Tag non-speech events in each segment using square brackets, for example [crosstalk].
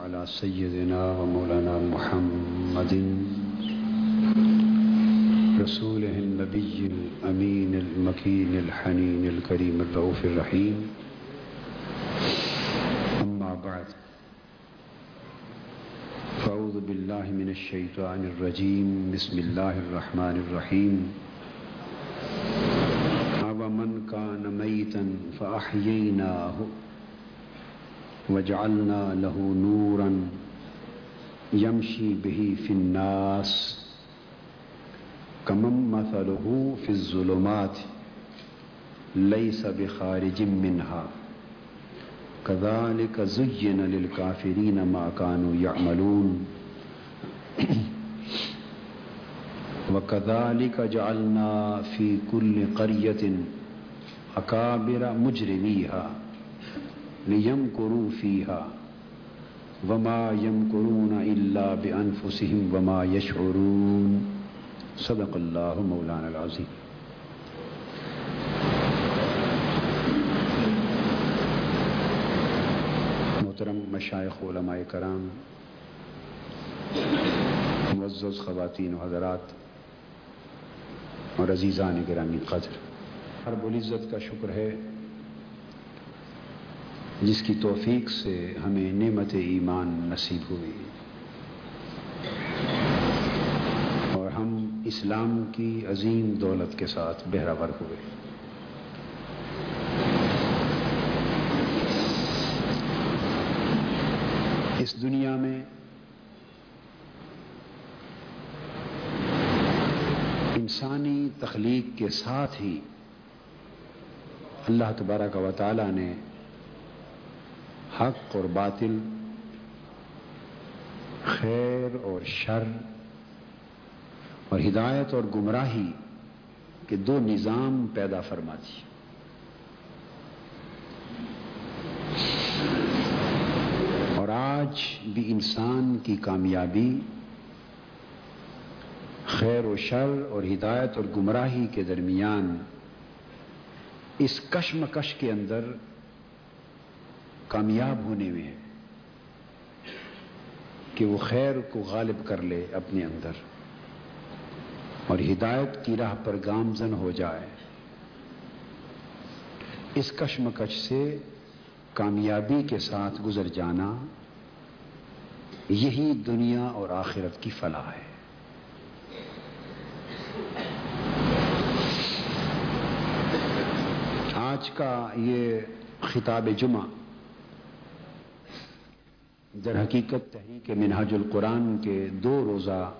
على سيدنا ومولانا محمد، رسوله النبي الأمين المكين الحنين الكريم الرؤوف الرحيم. أما بعد، فأعوذ بالله من الشيطان الرجيم. بسم الله الرحمن الرحيم. أومن كان ميتا فأحييناه وجعلنا له نورا يمشي به في الناس كمن مثله في الظلمات ليس بخارج منها كذلك زين للكافرين ما كانوا يعملون [clears throat] وكذلك جعلنا في كل قرية أكابر مجرميها لیم ليمكروا فيها وما یم يمكرون إلا بأنفسهم وما يشعرون صدق الله مولانا العظيم محترم مشائق علماء کرام معزز خواتین و حضرات اور عزیزان گرامی قدر ہر العزت کا شکر ہے جس کی توفیق سے ہمیں نعمت ایمان نصیب ہوئی۔ اور ہم اسلام کی عظیم دولت کے ساتھ بہراور ہوئے۔ اس دنیا میں انسانی تخلیق کے ساتھ ہی اللہ تبارک و تعالی نے حق اور باطل، خیر اور شر، اور ہدایت اور گمراہی کے دو نظام پیدا فرما دی اور آج بھی انسان کی کامیابی، خیر و شر اور ہدایت اور گمراہی کے درمیان اس کشمکش کے اندر کامیاب ہونے میں ہے کہ وہ خیر کو غالب کر لے اپنے اندر اور ہدایت کی راہ پر گامزن ہو جائے۔ اس کشمکش سے کامیابی کے ساتھ گزر جانا یہی دنیا اور آخرت کی فلاح ہے۔ آج کا یہ خطاب جمعہ در حقیقت تحریک منہاج القرآن کے دو روزہ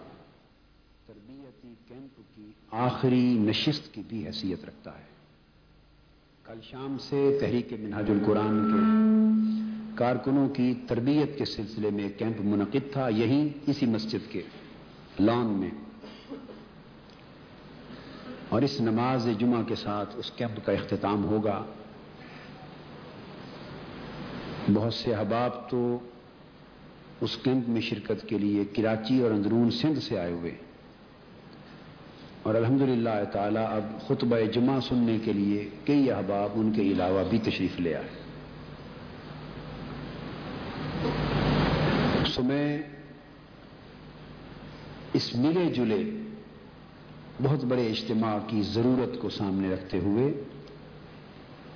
تربیتی کیمپ کی آخری نشست کی بھی حیثیت رکھتا ہے۔ کل شام سے تحریک منہاج القرآن کے کارکنوں کی تربیت کے سلسلے میں کیمپ منعقد تھا۔ یہی اسی مسجد کے لان میں۔ اور اس نماز جمعہ کے ساتھ اس کیمپ کا اختتام ہوگا۔ بہت سے احباب تو اس کیمپ میں شرکت کے لیے کراچی اور اندرون سندھ سے آئے ہوئے۔ اور الحمدللہ تعالی اب خطبہ جمعہ سننے کے لیے کئی احباب ان کے علاوہ بھی تشریف لے آئے۔ میں اس ملے جلے بہت بڑے اجتماع کی ضرورت کو سامنے رکھتے ہوئے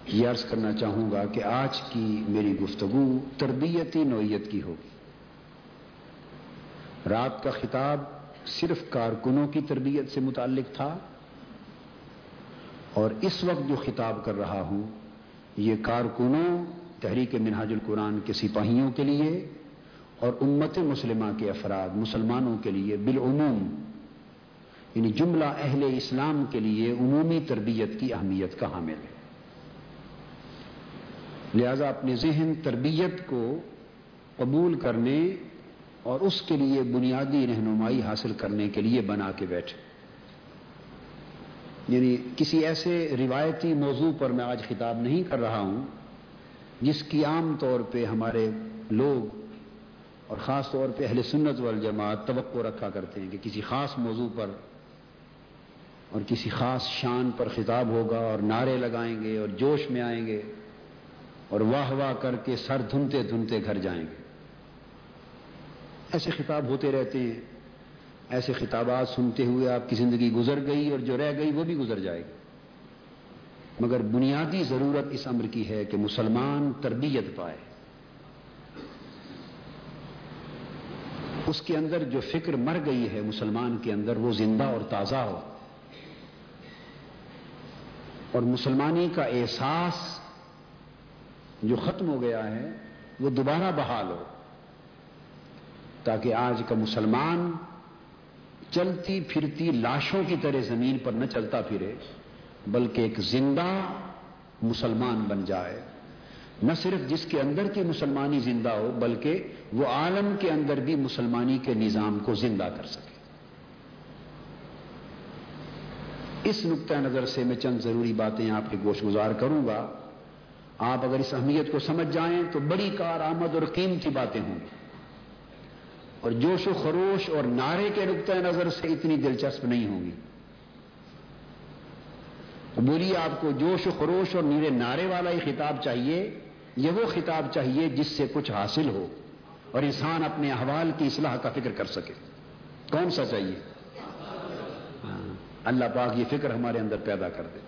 یہ عرض کرنا چاہوں گا کہ آج کی میری گفتگو تربیتی نوعیت کی ہوگی۔ رات کا خطاب صرف کارکنوں کی تربیت سے متعلق تھا اور اس وقت جو خطاب کر رہا ہوں، یہ کارکنوں، تحریک منہاج القرآن کے سپاہیوں کے لیے اور امت مسلمہ کے افراد، مسلمانوں کے لیے بالعموم یعنی جملہ اہل اسلام کے لیے عمومی تربیت کی اہمیت کا حامل ہے۔ لہذا اپنے ذہن تربیت کو قبول کرنے اور اس کے لیے بنیادی رہنمائی حاصل کرنے کے لیے بنا کے بیٹھے۔ یعنی کسی ایسے روایتی موضوع پر میں آج خطاب نہیں کر رہا ہوں جس کی عام طور پہ ہمارے لوگ اور خاص طور پہ اہل سنت والجماعت توقع رکھا کرتے ہیں کہ کسی خاص موضوع پر اور کسی خاص شان پر خطاب ہوگا اور نعرے لگائیں گے اور جوش میں آئیں گے اور واہ واہ کر کے سر دھنتے دھنتے گھر جائیں گے۔ ایسے خطاب ہوتے رہتے ہیں۔ ایسے خطابات سنتے ہوئے آپ کی زندگی گزر گئی اور جو رہ گئی وہ بھی گزر جائے گی۔ مگر بنیادی ضرورت اس امر کی ہے کہ مسلمان تربیت پائے۔ اس کے اندر جو فکر مر گئی ہے مسلمان کے اندر وہ زندہ اور تازہ ہو۔ اور مسلمانی کا احساس جو ختم ہو گیا ہے وہ دوبارہ بحال ہو۔ تاکہ آج کا مسلمان چلتی پھرتی لاشوں کی طرح زمین پر نہ چلتا پھرے، بلکہ ایک زندہ مسلمان بن جائے۔ نہ صرف جس کے اندر کی مسلمانی زندہ ہو، بلکہ وہ عالم کے اندر بھی مسلمانی کے نظام کو زندہ کر سکے۔ اس نقطۂ نظر سے میں چند ضروری باتیں آپ کے گوشت گزار کروں گا۔ آپ اگر اس اہمیت کو سمجھ جائیں تو بڑی کار آمد اور قیمتی باتیں ہوں گی۔ اور جوش و خروش اور نعرے کے نقطۂ نظر سے اتنی دلچسپ نہیں ہوں گی بولیے آپ کو جوش و خروش اور نیرے نعرے والا ہی خطاب چاہیے۔ یہ وہ خطاب چاہیے جس سے کچھ حاصل ہو اور انسان اپنے احوال کی اصلاح کا فکر کر سکے۔ کون سا چاہیے؟ ہاں، اللہ پاک یہ فکر ہمارے اندر پیدا کر دے۔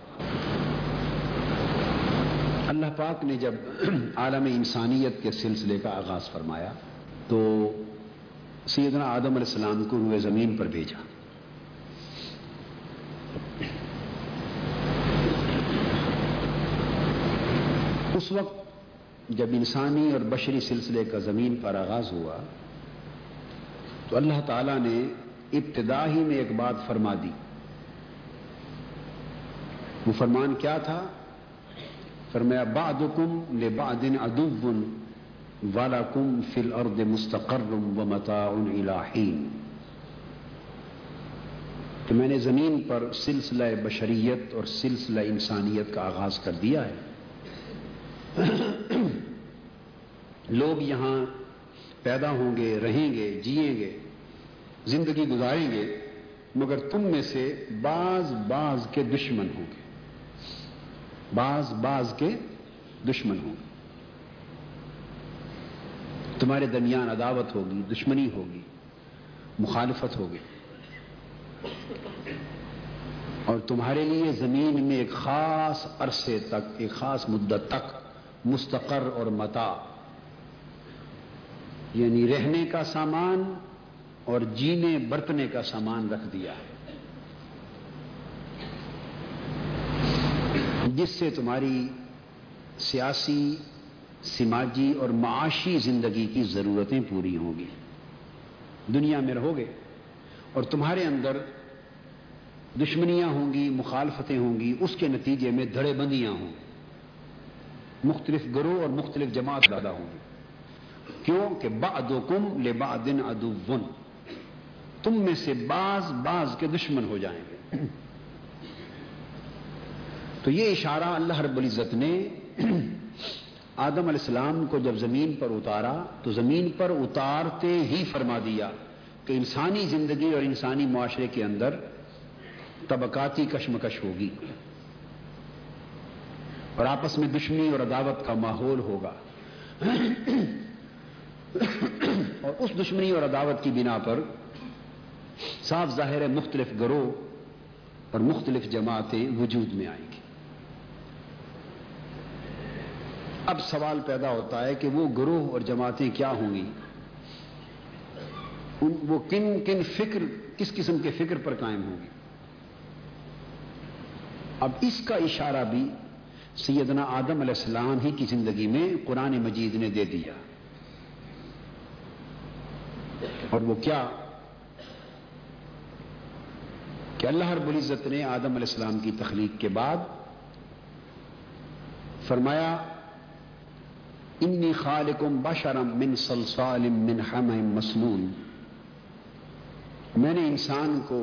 اللہ پاک نے جب [clears throat] عالم انسانیت کے سلسلے کا آغاز فرمایا تو سیدنا آدم علیہ السلام کو روئے زمین پر بھیجا۔ اس وقت جب انسانی اور بشری سلسلے کا زمین پر آغاز ہوا، تو اللہ تعالی نے ابتدا ہی میں ایک بات فرما دی۔ وہ فرمان کیا تھا؟ فرمایا بعدکم لبعد عدو۔ والاکم فی الارض مستقر و متاع الہین تو میں نے زمین پر سلسلہ بشریت اور سلسلہ انسانیت کا آغاز کر دیا ہے۔ لوگ یہاں پیدا ہوں گے، رہیں گے جیئیں گے، زندگی گزاریں گے، مگر تم میں سے بعض بعض کے دشمن ہوں گے۔ بعض بعض کے دشمن ہوں گے۔ تمہارے درمیان عداوت ہوگی، دشمنی ہوگی، مخالفت ہوگی۔ اور تمہارے لیے زمین میں ایک خاص عرصے تک، ایک خاص مدت تک مستقر اور متا یعنی رہنے کا سامان اور جینے برتنے کا سامان رکھ دیا ہے۔ جس سے تمہاری سیاسی سماجی اور معاشی زندگی کی ضرورتیں پوری ہوں گی۔ دنیا میں رہو گے اور تمہارے اندر دشمنیاں ہوں گی، مخالفتیں ہوں گی، اس کے نتیجے میں دھڑے بندیاں ہوں۔ گی مختلف گروہ اور مختلف جماعت پیدا ہوں گی۔ کیوں کہ بعدکم لبعدن عدو۔ تم میں سے بعض بعض کے دشمن ہو جائیں گے۔ تو یہ اشارہ اللہ رب العزت نے آدم علیہ السلام کو جب زمین پر اتارا تو زمین پر اتارتے ہی فرما دیا کہ انسانی زندگی اور انسانی معاشرے کے اندر طبقاتی کشمکش ہوگی اور آپس میں دشمنی اور عداوت کا ماحول ہوگا اور اس دشمنی اور عداوت کی بنا پر صاف ظاہر ہے مختلف گروہ اور مختلف جماعتیں وجود میں آئیں گی اب سوال پیدا ہوتا ہے کہ وہ گروہ اور جماعتیں کیا ہوں گی؟ وہ کن کن فکر کس قسم کے فکر پر قائم ہوں گی؟ اب اس کا اشارہ بھی سیدنا آدم علیہ السلام ہی کی زندگی میں قرآن مجید نے دے دیا۔ اور وہ کیا؟ کہ اللہ رب العزت نے آدم علیہ السلام کی تخلیق کے بعد فرمایا انی خالقم بشرم من صلصال من حم مسنون میں نے انسان کو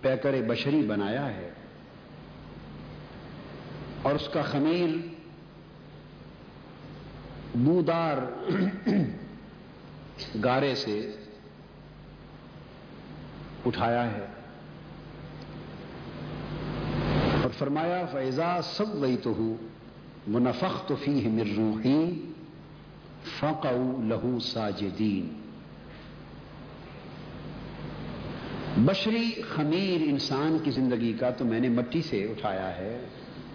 پیکر بشری بنایا ہے اور اس کا خمیل بودار گارے سے اٹھایا ہے اور فرمایا فیضا سب وہی تو ہوں منفق تو فی مر روحی فق لہو ساجدین۔ بشری خمیر انسان کی زندگی کا تو میں نے مٹی سے اٹھایا ہے،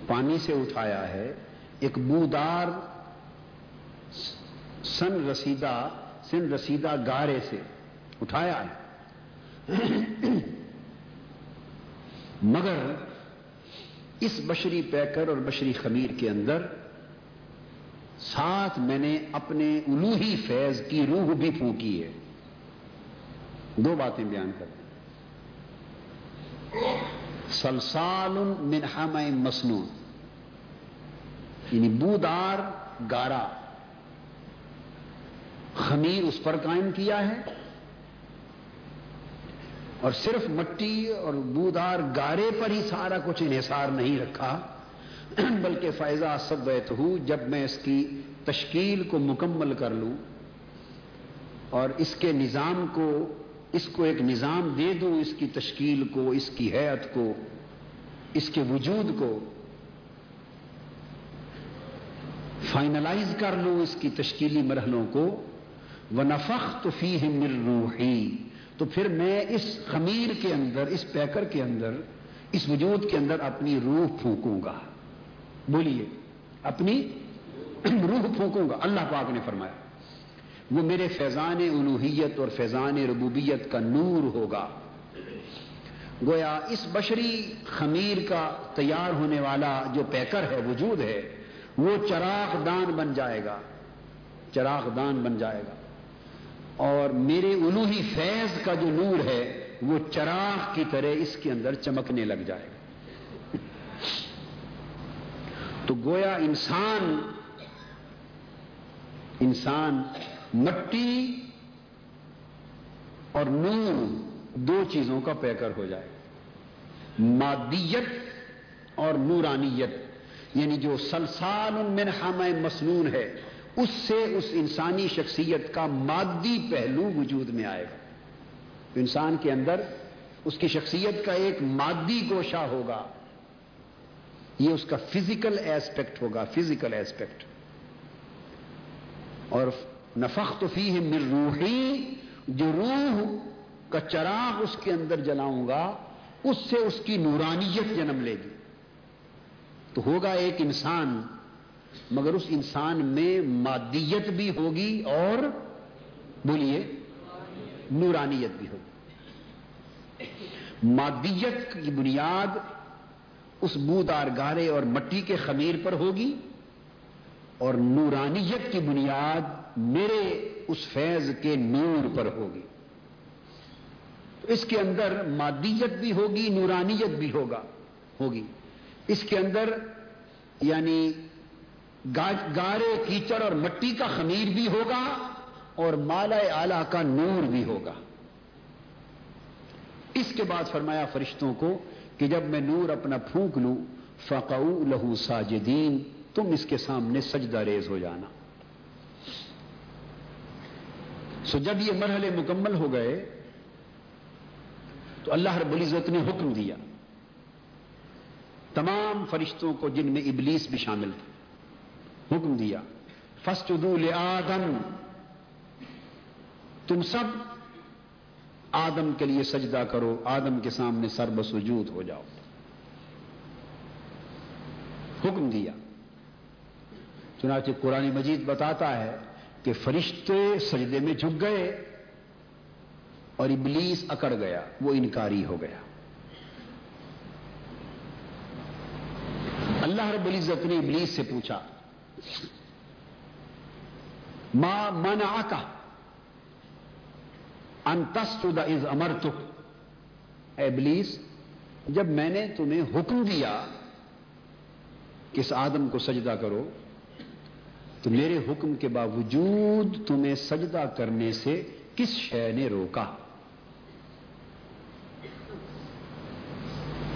پانی سے اٹھایا ہے، ایک بودار سن رسیدہ سن رسیدہ گارے سے اٹھایا ہے۔ مگر اس بشری پیکر اور بشری خمیر کے اندر ساتھ میں نے اپنے الوہی فیض کی روح بھی پھونکی ہے۔ دو باتیں بیان کر سلسال من حم مسنون یعنی بودار گارا۔ خمیر اس پر قائم کیا ہے۔ اور صرف مٹی اور بودار گارے پر ہی سارا کچھ انحصار نہیں رکھا۔ [clears throat] بلکہ فائزہ سب ہوں جب میں اس کی تشکیل کو مکمل کر لوں اور اس کے نظام کو، اس کو ایک نظام دے دوں، اس کی تشکیل کو، اس کی حیت کو، اس کے وجود کو، فائنلائز کر لوں اس کی تشکیلی مرحلوں کو وہ نفق تو فی مر روحی تو پھر میں اس خمیر کے اندر، اس پیکر کے اندر، اس وجود کے اندر اپنی روح پھونکوں گا۔ بولیے، اپنی روح پھونکوں گا۔ اللہ پاک نے فرمایا، وہ میرے فیضان الوحیت اور فیضان ربوبیت کا نور ہوگا۔ گویا اس بشری خمیر کا تیار ہونے والا جو پیکر ہے، وجود ہے، وہ چراغ دان بن جائے گا۔ چراغ دان بن جائے گا۔ اور میرے الوحی فیض کا جو نور ہے، وہ چراغ کی طرح اس کے اندر چمکنے لگ جائے گا۔ تو گویا انسان انسان مٹی اور نور دو چیزوں کا پیکر ہو جائے۔ مادیت اور نورانیت یعنی جو سلسال من حام مسنون ہے، اس سے اس انسانی شخصیت کا مادی پہلو وجود میں آئے گا۔ انسان کے اندر اس کی شخصیت کا ایک مادی گوشہ ہوگا۔ یہ اس کا فزیکل ایسپیکٹ ہوگا فزیکل ایسپیکٹ اور نفق تو فی ہے روحی، جو روح کا چراغ اس کے اندر جلاؤں گا، اس سے اس کی نورانیت جنم لے گی. تو ہوگا ایک انسان، مگر اس انسان میں مادیت بھی ہوگی اور بولیے، نورانیت بھی ہوگی. مادیت کی بنیاد اس بودار گارے اور مٹی کے خمیر پر ہوگی اور نورانیت کی بنیاد میرے اس فیض کے نور پر ہوگی۔ تو اس کے اندر مادیت بھی ہوگی، نورانیت بھی ہوگا، ہوگی۔ اس کے اندر یعنی گارے، کیچڑ اور مٹی کا خمیر بھی ہوگا اور مالا آلہ کا نور بھی ہوگا۔ اس کے بعد فرمایا فرشتوں کو کہ جب میں نور اپنا پھونک لوں فقو لہو ساجدین، تم اس کے سامنے سجدہ ریز ہو جانا۔ سو جب یہ مرحلے مکمل ہو گئے، تو اللہ رب العزت نے حکم دیا۔ تمام فرشتوں کو جن میں ابلیس بھی شامل تھے، حکم دیا۔ فسٹول آدم تم سب آدم کے لیے سجدہ کرو، آدم کے سامنے سر بسجود ہو جاؤ۔ حکم دیا۔ چنانچہ قرآن مجید بتاتا ہے کہ فرشتے سجدے میں جھک گئے اور ابلیس اکڑ گیا، وہ انکاری ہو گیا۔ اللہ رب العزت نے ابلیس سے پوچھا ماں من آکا انتست از امر ابلیس، جب میں نے تمہیں حکم دیا کہ اس آدم کو سجدہ کرو، تو میرے حکم کے باوجود تمہیں سجدہ کرنے سے کس شے نے روکا؟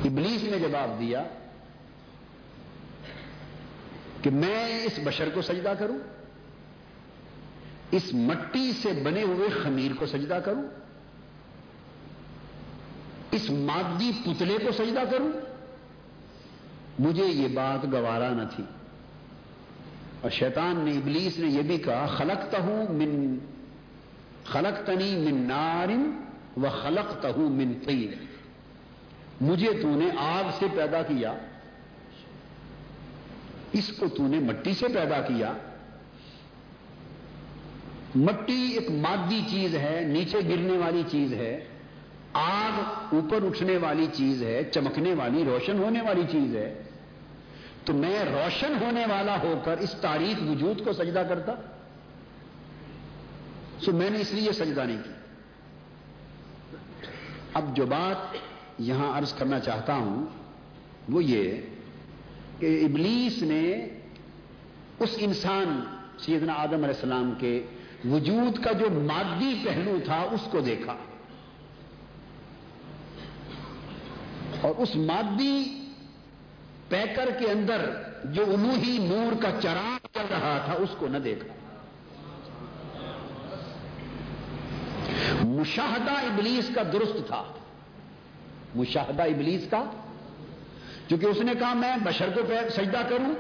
ابلیس نے جواب دیا کہ میں اس بشر کو سجدہ کروں۔ اس مٹی سے بنے ہوئے خمیر کو سجدہ کروں؟ اس مادی پتلے کو سجدہ کروں؟ مجھے یہ بات گوارا نہ تھی۔ اور شیطان نے ابلیس نے یہ بھی کہا خلقتا ہوں من خلق تنی من نارن وہ خلق تہو منفی مجھے تو نے آگ سے پیدا کیا، اس کو تو نے مٹی سے پیدا کیا۔ مٹی ایک مادی چیز ہے، نیچے گرنے والی چیز ہے، آگ اوپر اٹھنے والی چیز ہے، چمکنے والی، روشن ہونے والی چیز ہے۔ تو میں روشن ہونے والا ہو کر اس تاریخ وجود کو سجدہ کرتا؟ سو میں نے اس لیے سجدہ نہیں کی۔ اب جو بات یہاں عرض کرنا چاہتا ہوں، وہ یہ کہ ابلیس نے اس انسان، سیدنا آدم علیہ السلام کے وجود کا جو مادی پہلو تھا اس کو دیکھا۔ اور اس مادی پیکر کے اندر جو الوہی نور کا چراغ چل رہا تھا اس کو نہ دیکھا۔ مشاہدہ ابلیس کا درست تھا۔ مشاہدہ ابلیس کا۔ کیونکہ اس نے کہا میں بشر کو سجدہ کروں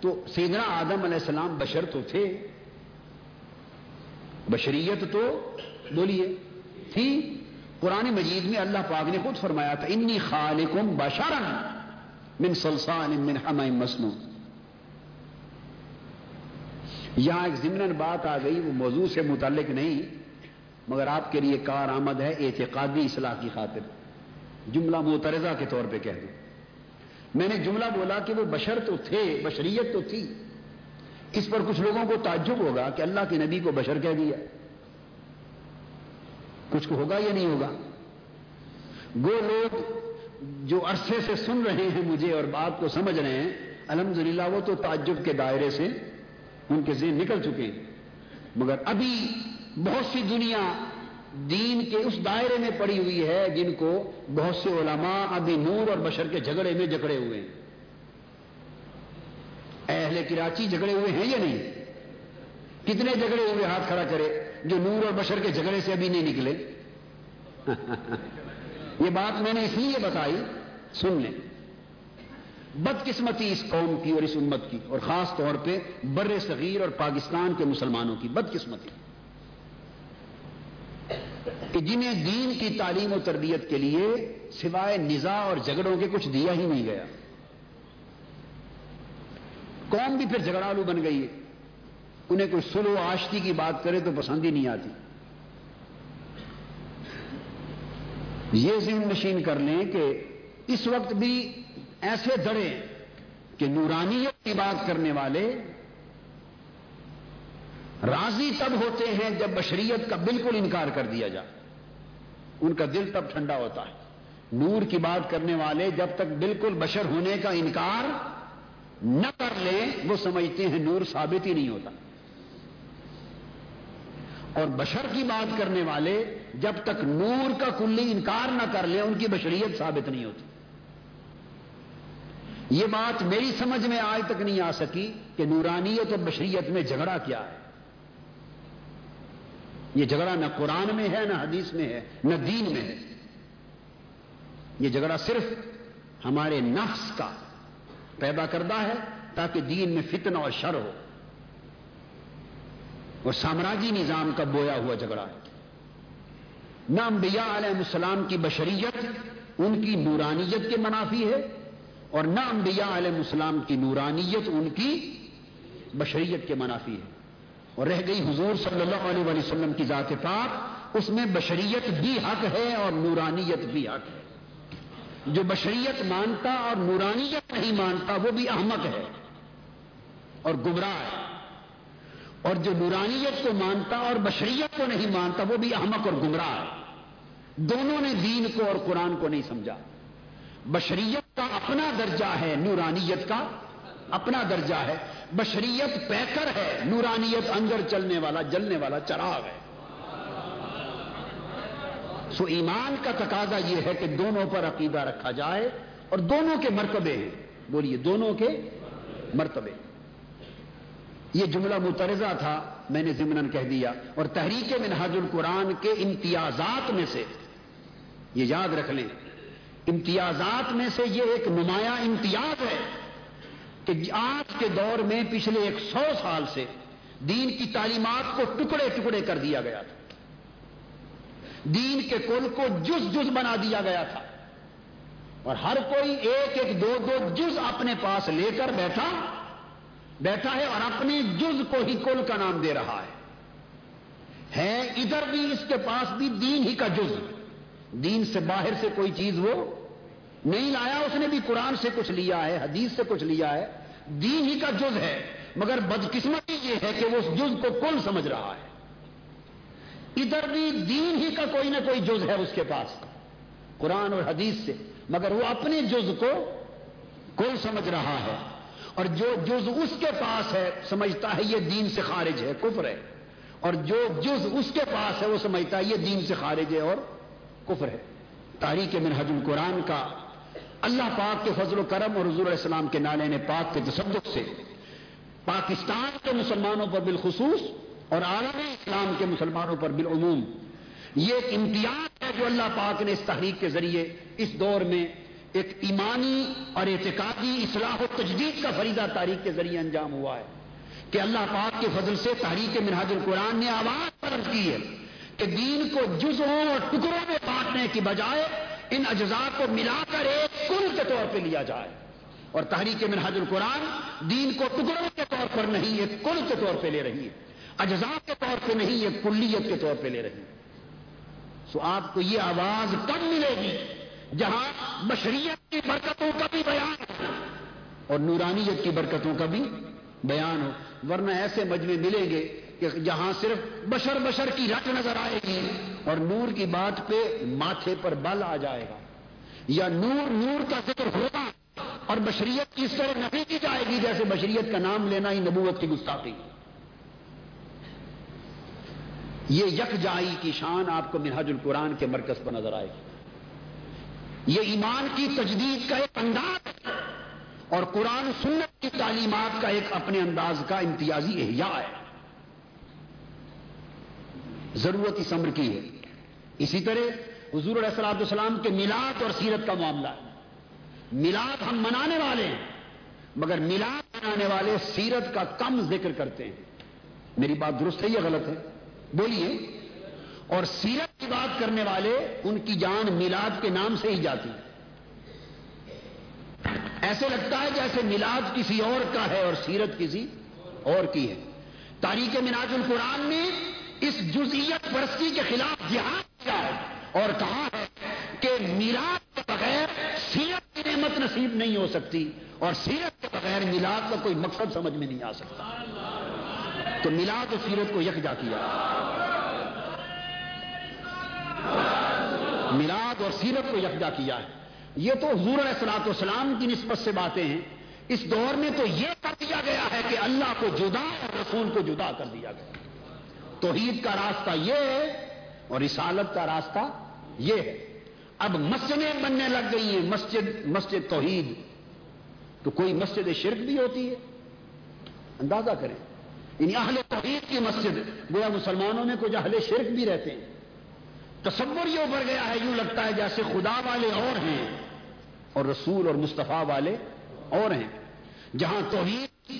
تو سیدنا آدم علیہ السلام بشر تو تھے۔ بشریت تو بولیے۔ تھی۔ قرآن مجید میں اللہ پاک نے خود فرمایا تھا، انی خالقم بشرن من سلسان من حمائم مسنو یہاں ایک ضمن بات آ گئی، وہ موضوع سے متعلق نہیں، مگر آپ کے لیے کار آمد ہے اعتقادی اصلاح کی خاطر۔ جملہ مترزہ کے طور پہ کہہ دوں۔ میں نے جملہ بولا کہ وہ بشر تو تھے، بشریت تو تھی۔ اس پر کچھ لوگوں کو تعجب ہوگا کہ اللہ کے نبی کو بشر کہہ دیا۔ کچھ کو ہوگا یا نہیں ہوگا؟ وہ لوگ جو عرصے سے سن رہے ہیں مجھے اور بات کو سمجھ رہے ہیں، الحمدللہ وہ تو تعجب کے دائرے سے ان کے ذہن نکل چکے ہیں۔ مگر ابھی بہت سی دنیا دین کے اس دائرے میں پڑی ہوئی ہے جن کو بہت سے علماء ابھی نور اور بشر کے جھگڑے میں جکڑے ہوئے ہیں۔ اہل کراچی جھگڑے ہوئے ہیں یا نہیں؟ کتنے جھگڑے ہوئے ہاتھ کھڑا کرے جو نور اور بشر کے جھگڑے سے ابھی نہیں نکلے؟ [laughs] یہ بات میں نے اس لیے بتائی، سن لیں۔ بدقسمتی اس قوم کی اور اس امت کی، اور خاص طور پہ بر صغیر اور پاکستان کے مسلمانوں کی۔ بدقسمتی۔ کہ جنہیں دین کی تعلیم و تربیت کے لیے سوائے نزا اور جھگڑوں کے کچھ دیا ہی نہیں گیا۔ قوم بھی پھر جھگڑالو بن گئی ہے۔ انہیں کوئی سلو آشتی کی بات کرے تو پسند ہی نہیں آتی۔ یہ ذہن نشین کر لیں کہ اس وقت بھی ایسے دڑے کہ نورانیت کی بات کرنے والے راضی تب ہوتے ہیں جب بشریت کا بالکل انکار کر دیا جائے۔ ان کا دل تب ٹھنڈا ہوتا ہے۔ نور کی بات کرنے والے جب تک بالکل بشر ہونے کا انکار نہ کر لیں وہ سمجھتے ہیں نور ثابت ہی نہیں ہوتا۔ اور بشر کی بات کرنے والے جب تک نور کا کلی انکار نہ کر لیں ان کی بشریت ثابت نہیں ہوتی۔ یہ بات میری سمجھ میں آج تک نہیں آ سکی کہ نورانیت اور بشریت میں جھگڑا کیا ہے۔ یہ جھگڑا نہ قرآن میں ہے، نہ حدیث میں ہے، نہ دین میں ہے۔ یہ جھگڑا صرف ہمارے نفس کا پیدا کردہ ہے تاکہ دین میں فتن اور شر ہو۔ اور سامراجی نظام کا بویا ہوا جھگڑا ہے۔ نہ انبیاء علیہ السلام کی بشریت، ان کی نورانیت کے منافی ہے، اور نہ انبیاء علیہ السلام کی نورانیت، ان کی بشریت کے منافی ہے۔ اور رہ گئی حضور صلی اللہ علیہ وسلم کی ذات پاک، اس میں بشریت بھی حق ہے اور نورانیت بھی حق ہے۔ جو بشریت مانتا اور نورانیت نہیں مانتا، وہ بھی احمد ہے اور گمراہ ہے۔ اور جو نورانیت کو مانتا اور بشریت کو نہیں مانتا، وہ بھی احمق اور گمراہ ہے۔ دونوں نے دین کو اور قرآن کو نہیں سمجھا۔ بشریت کا اپنا درجہ ہے، نورانیت کا اپنا درجہ ہے۔ بشریت پیکر ہے، نورانیت اندر چلنے والا، جلنے والا، چراغ ہے۔ سو ایمان کا تقاضا یہ ہے کہ دونوں پر عقیدہ رکھا جائے اور دونوں کے مرتبے ہیں بولیے، دونوں کے مرتبے۔ یہ جملہ مترزہ تھا، میں نے ضمن کہہ دیا۔ اور تحریک منہاج القرآن کے امتیازات میں سے، یہ یاد رکھ لیں، امتیازات میں سے یہ ایک نمایاں امتیاز ہے کہ آج کے دور میں پچھلے ایک سو سال سے دین کی تعلیمات کو ٹکڑے ٹکڑے کر دیا گیا تھا۔ دین کے کل کو جز جز بنا دیا گیا تھا۔ اور ہر کوئی ایک ایک دو دو جز اپنے پاس لے کر بیٹھا بیٹھا ہے اور اپنے جز کو ہی کل کا نام دے رہا ہے۔ ہے، ادھر بھی اس کے پاس بھی دین ہی کا جز۔ دین سے باہر سے کوئی چیز وہ نہیں لایا، اس نے بھی قرآن سے کچھ لیا ہے، حدیث سے کچھ لیا ہے۔ دین ہی کا جز ہے، مگر بدقسمتی یہ ہے کہ وہ اس جز کو کل سمجھ رہا ہے۔ ادھر بھی دین ہی کا کوئی نہ کوئی جز ہے اس کے پاس، قرآن اور حدیث سے۔ مگر وہ اپنے جز کو کل سمجھ رہا ہے۔ اور جو جز اس کے پاس ہے، سمجھتا ہے یہ دین سے خارج ہے، کفر ہے۔ اور جو جز اس کے پاس ہے، وہ سمجھتا ہے یہ دین سے خارج ہے اور کفر ہے۔ تاریخ منہج القرآن کا اللہ پاک کے فضل و کرم اور حضور علیہ السلام کے نالے نے پاک کے تصدق سے پاکستان کے مسلمانوں پر بالخصوص اور عالم اسلام کے مسلمانوں پر بالعموم یہ ایک امتیاز ہے جو اللہ پاک نے اس تحریک کے ذریعے اس دور میں ایک ایمانی اور اعتقادی اصلاح و تجدید کا فریدہ تاریخ کے ذریعے انجام ہوا ہے کہ اللہ پاک کے فضل سے تحریک منہاج القرآن نے آواز فرض کی ہے کہ دین کو جزوں اور ٹکڑوں میں بانٹنے کی بجائے ان اجزاء کو ملا کر ایک کل کے طور پہ لیا جائے اور تحریک منہاج القرآن دین کو ٹکڑوں کے طور پر نہیں، ایک کل کے طور پہ لے رہی ہے۔ اجزاء کے طور پہ نہیں ایک کلیت کے طور پہ لے رہی ہے سو آپ کو یہ آواز کب ملے گی جہاں بشریت کی برکتوں کا بھی بیان ہو اور نورانیت کی برکتوں کا بھی بیان ہو۔ ورنہ ایسے مجمے ملیں گے کہ جہاں صرف بشر بشر کی رٹ نظر آئے گی اور نور کی بات پہ ماتھے پر بل آ جائے گا۔ یا نور نور کا ذکر ہوگا اور بشریت کی اس طرح نفی کی جائے گی جیسے بشریت کا نام لینا ہی نبوت کی گستاخی۔ یہ یک جائی کی شان آپ کو منہج القرآن کے مرکز پر نظر آئے گی۔ یہ ایمان کی تجدید کا ایک انداز اور قرآن سنت کی تعلیمات کا ایک اپنے انداز کا امتیازی احیاء ہے۔ ضرورت اس امر کی ہے۔ اسی طرح حضور علیہ السلام السلام کے میلاد اور سیرت کا معاملہ ہے۔ میلاد ہم منانے والے ہیں، مگر میلاد منانے والے سیرت کا کم ذکر کرتے ہیں۔ میری بات درست ہے یا غلط ہے؟ بولیے، اور سیرت کی بات کرنے والے ان کی جان میلاد کے نام سے ہی جاتی ہے ایسے لگتا ہے جیسے میلاد کسی اور کا ہے اور سیرت کسی اور کی ہے۔ تاریخ مناج القرآن نے اس جزئیت پرستی کے خلاف جہاد کیا ہے اور کہا ہے کہ میلاد کے بغیر سیرت کی نعمت نصیب نہیں ہو سکتی اور سیرت کے بغیر میلاد کا کوئی مقصد سمجھ میں نہیں آ سکتا۔ تو میلاد و سیرت کو یکجا کیا۔ میلاد اور سیرت کو یکجا کیا ہے۔ یہ تو حضور علیہ السلاط والسلام کی نسبت سے باتیں ہیں۔ اس دور میں تو یہ کر دیا گیا ہے کہ اللہ کو جدا اور رسول کو جدا کر دیا گیا۔ توحید کا راستہ یہ ہے اور رسالت کا راستہ یہ ہے۔ اب مسجدیں بننے لگ گئی ہیں۔ مسجد مسجد توحید۔ تو کوئی مسجد شرک بھی ہوتی ہے؟ اندازہ کریں۔ یعنی اہل توحید کی مسجد، گویا مسلمانوں میں کچھ اہل شرک بھی رہتے ہیں۔ تصور یہ ابھر گیا ہے، یوں لگتا ہے جیسے خدا والے اور ہیں اور رسول اور مصطفیٰ والے اور ہیں۔ جہاں توحید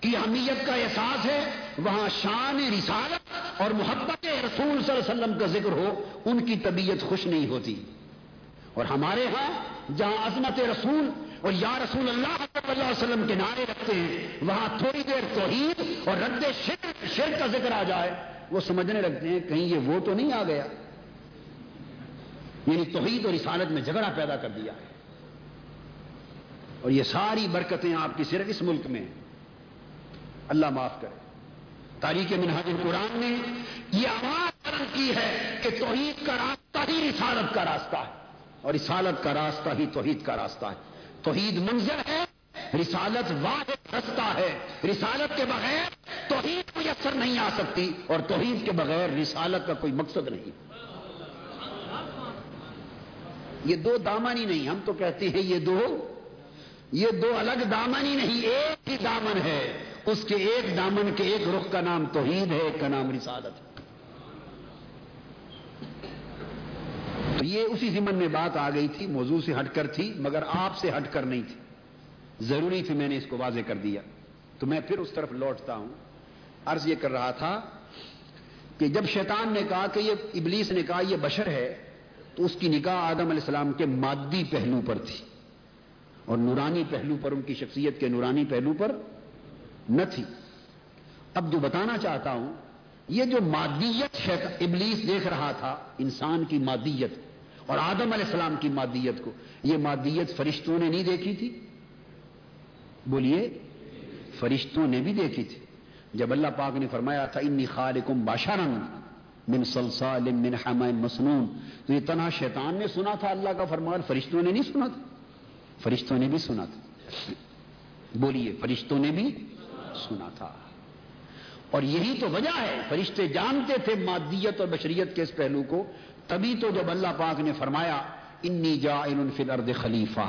کی اہمیت کا احساس ہے، وہاں شان رسالت اور محبت رسول صلی اللہ علیہ وسلم کا ذکر ہو، ان کی طبیعت خوش نہیں ہوتی۔ اور ہمارے ہاں جہاں عظمت رسول اور یا رسول اللہ صلی اللہ علیہ وسلم کے نعرے رکھتے ہیں، وہاں تھوڑی دیر توحید اور رد شرک شرک کا ذکر آ جائے، وہ سمجھنے لگتے ہیں کہیں یہ وہ تو نہیں آ گیا۔ یعنی توحید اور رسالت میں جھگڑا پیدا کر دیا ہے۔ اور یہ ساری برکتیں آپ کی صرف اس ملک میں۔ اللہ معاف کرے۔ تاریخ منہاج القرآن نے یہ آواز کی ہے کہ توحید کا راستہ ہی رسالت کا راستہ ہے۔ اور رسالت کا راستہ ہی توحید کا راستہ ہے۔ توحید منظر ہے، رسالت واحد رستہ ہے۔ رسالت کے بغیر توحید میسر نہیں آ سکتی اور توحید کے بغیر رسالت کا کوئی مقصد نہیں۔ یہ دو دامن ہی نہیں، ہم تو کہتے ہیں یہ دو یہ دو الگ دامن ہی نہیں، ایک ہی دامن ہے۔ اس کے ایک دامن کے ایک رخ کا نام توحید ہے، ایک کا نام رسالت ہے۔ تو یہ اسی زمن میں بات آ گئی تھی، موضوع سے ہٹ کر تھی، مگر آپ سے ہٹ کر نہیں تھی۔ ضروری تھی میں نے اس کو واضح کر دیا۔ تو میں پھر اس طرف لوٹتا ہوں۔ عرض یہ کر رہا تھا کہ جب شیطان نے کہا کہ یہ ابلیس نے کہا یہ بشر ہے، تو اس کی نکاح آدم علیہ السلام کے مادی پہلو پر تھی۔ اور نورانی پہلو پر، ان کی شخصیت کے نورانی پہلو پر نہ تھی۔ اب جو بتانا چاہتا ہوں یہ جو مادیت ابلیس دیکھ رہا تھا، انسان کی مادیت، اور آدم علیہ السلام کی مادیت کو، یہ مادیت فرشتوں نے نہیں دیکھی تھی؟ بولیے، فرشتوں نے بھی دیکھی تھی۔ جب اللہ پاک نے فرمایا تھا انی خالقم باشارن من سلسال من حمائن مسنون تو یہ تنہا شیطان نے سنا تھا اللہ کا فرمان، فرشتوں نے نہیں سنا تھا؟ فرشتوں نے بھی سنا تھا۔ بولیے، فرشتوں نے بھی سنا تھا۔ اور یہی تو وجہ ہے، فرشتے جانتے تھے مادیت اور بشریت کے اس پہلو کو، تبھی تو جب اللہ پاک نے فرمایا، انی جا فی الارض خلیفہ.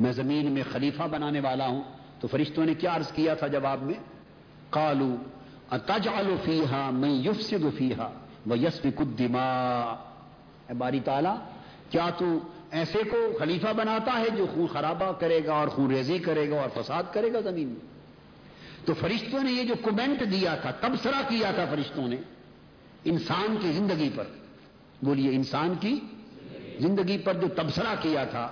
میں زمین میں خلیفہ بنانے والا ہوں، تو فرشتوں نے کیا عرض کیا تھا جواب میں؟ کالو اتجعل فیہا من یفسد فیہا ویسفک الدماء. باری تعالی، کیا تو ایسے کو خلیفہ بناتا ہے جو خون خرابہ کرے گا اور خون ریزی کرے گا اور فساد کرے گا زمین میں؟ تو فرشتوں نے یہ جو کومنٹ دیا تھا، تبصرہ کیا تھا فرشتوں نے، انسان کی زندگی پر۔ بولیے، انسان کی زندگی پر جو تبصرہ کیا تھا،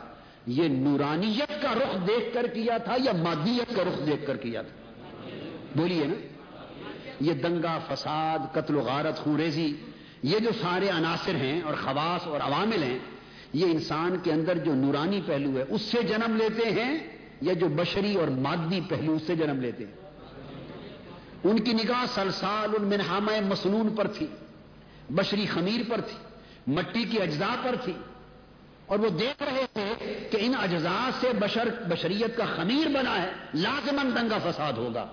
یہ نورانیت کا رخ دیکھ کر کیا تھا یا مادیت کا رخ دیکھ کر کیا تھا؟ بولیے نا۔ یہ دنگا فساد، قتل و غارت خوریزی یہ جو سارے عناصر ہیں اور خواص اور عوامل ہیں، یہ انسان کے اندر جو نورانی پہلو ہے، اس سے جنم لیتے ہیں یا جو بشری اور مادی پہلو اس سے جنم لیتے ہیں؟ ان کی نگاہ سلسال ان منہام مسنون پر تھی، بشری خمیر پر تھی، مٹی کی اجزاء پر تھی۔ اور وہ دیکھ رہے تھے کہ ان اجزاء سے بشر، بشریت کا خمیر بنا ہے لازمن دنگا فساد ہوگا۔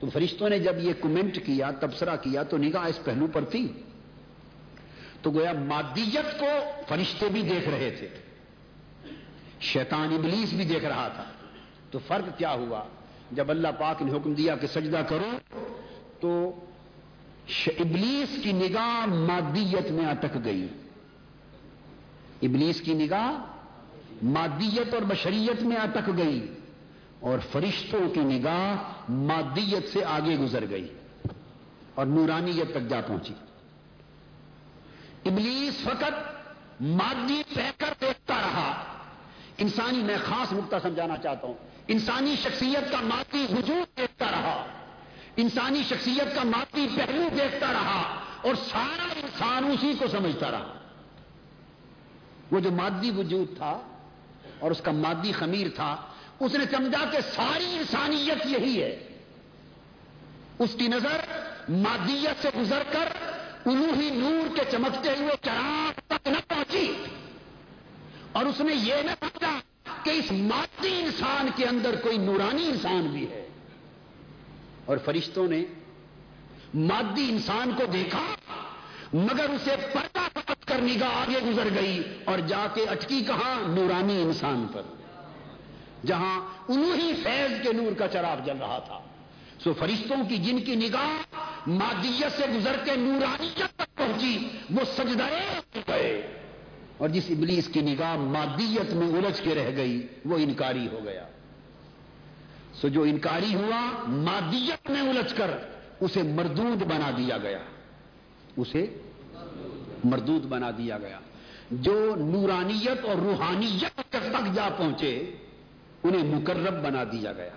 تو فرشتوں نے جب یہ کمنٹ کیا، تبصرہ کیا، تو نگاہ اس پہلو پر تھی۔ تو گویا مادیت کو فرشتے بھی دیکھ رہے تھے، شیطان ابلیس بھی دیکھ رہا تھا۔ تو فرق کیا ہوا؟ جب اللہ پاک نے حکم دیا کہ سجدہ کرو، تو ابلیس کی نگاہ مادیت میں اٹک گئی۔ ابلیس کی نگاہ مادیت اور بشریت میں اٹک گئی اور فرشتوں کی نگاہ مادیت سے آگے گزر گئی اور نورانیت تک جا پہنچی۔ ابلیس فقط مادی پہ کر دیکھتا رہا۔ انسانی میں خاص نقطہ سمجھانا چاہتا ہوں۔ انسانی شخصیت کا مادی وجود دیکھتا رہا، انسانی شخصیت کا مادی پہلو دیکھتا رہا اور سارا انسان اسی کو سمجھتا رہا۔ وہ جو مادی وجود تھا اور اس کا مادی خمیر تھا، اس نے سمجھا کہ ساری انسانیت یہی ہے۔ اس کی نظر مادیت سے گزر کر ہی نور کے چمکتے ہوئے چراغ تک نہ پہنچی۔ اور اس نے یہ نہ کہ اس مادی انسان کے اندر کوئی نورانی انسان بھی ہے۔ اور فرشتوں نے مادی انسان کو دیکھا، مگر اسے پردہ پت کر نگاہ آگے گزر گئی اور جا کے اٹکی کہاں نورانی انسان پر۔ جہاں انہی فیض کے نور کا چراغ جل رہا تھا۔ سو فرشتوں کی جن کی نگاہ مادیت سے گزر کے نورانیت تک پہنچی، وہ سجدائے گئے۔ اور جس ابلیس کی نگاہ مادیت میں الجھ کے رہ گئی، وہ انکاری ہو گیا۔ سو جو انکاری ہوا، مادیت میں الجھ کر اسے مردود بنا دیا گیا۔ اسے مردود بنا دیا گیا۔ جو نورانیت اور روحانیت تک جا پہنچے، انہیں مقرب بنا دیا گیا۔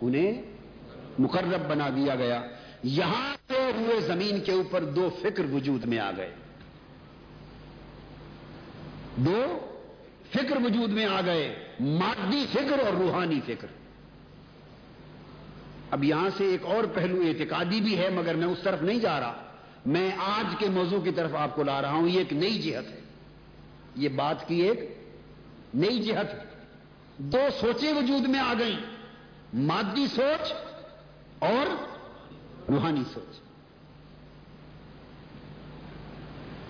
انہیں مقرب بنا دیا گیا۔ یہاں سے ہوئے زمین کے اوپر دو فکر وجود میں آ گئے۔ دو فکر وجود میں آ گئے، مادی فکر اور روحانی فکر۔ اب یہاں سے ایک اور پہلو اعتقادی بھی ہے، مگر میں اس طرف نہیں جا رہا۔ میں آج کے موضوع کی طرف آپ کو لا رہا ہوں، یہ ایک نئی جہت ہے۔ یہ بات کی ایک نئی جہت دو سوچیں وجود میں آ گئی مادی سوچ اور روحانی سوچ۔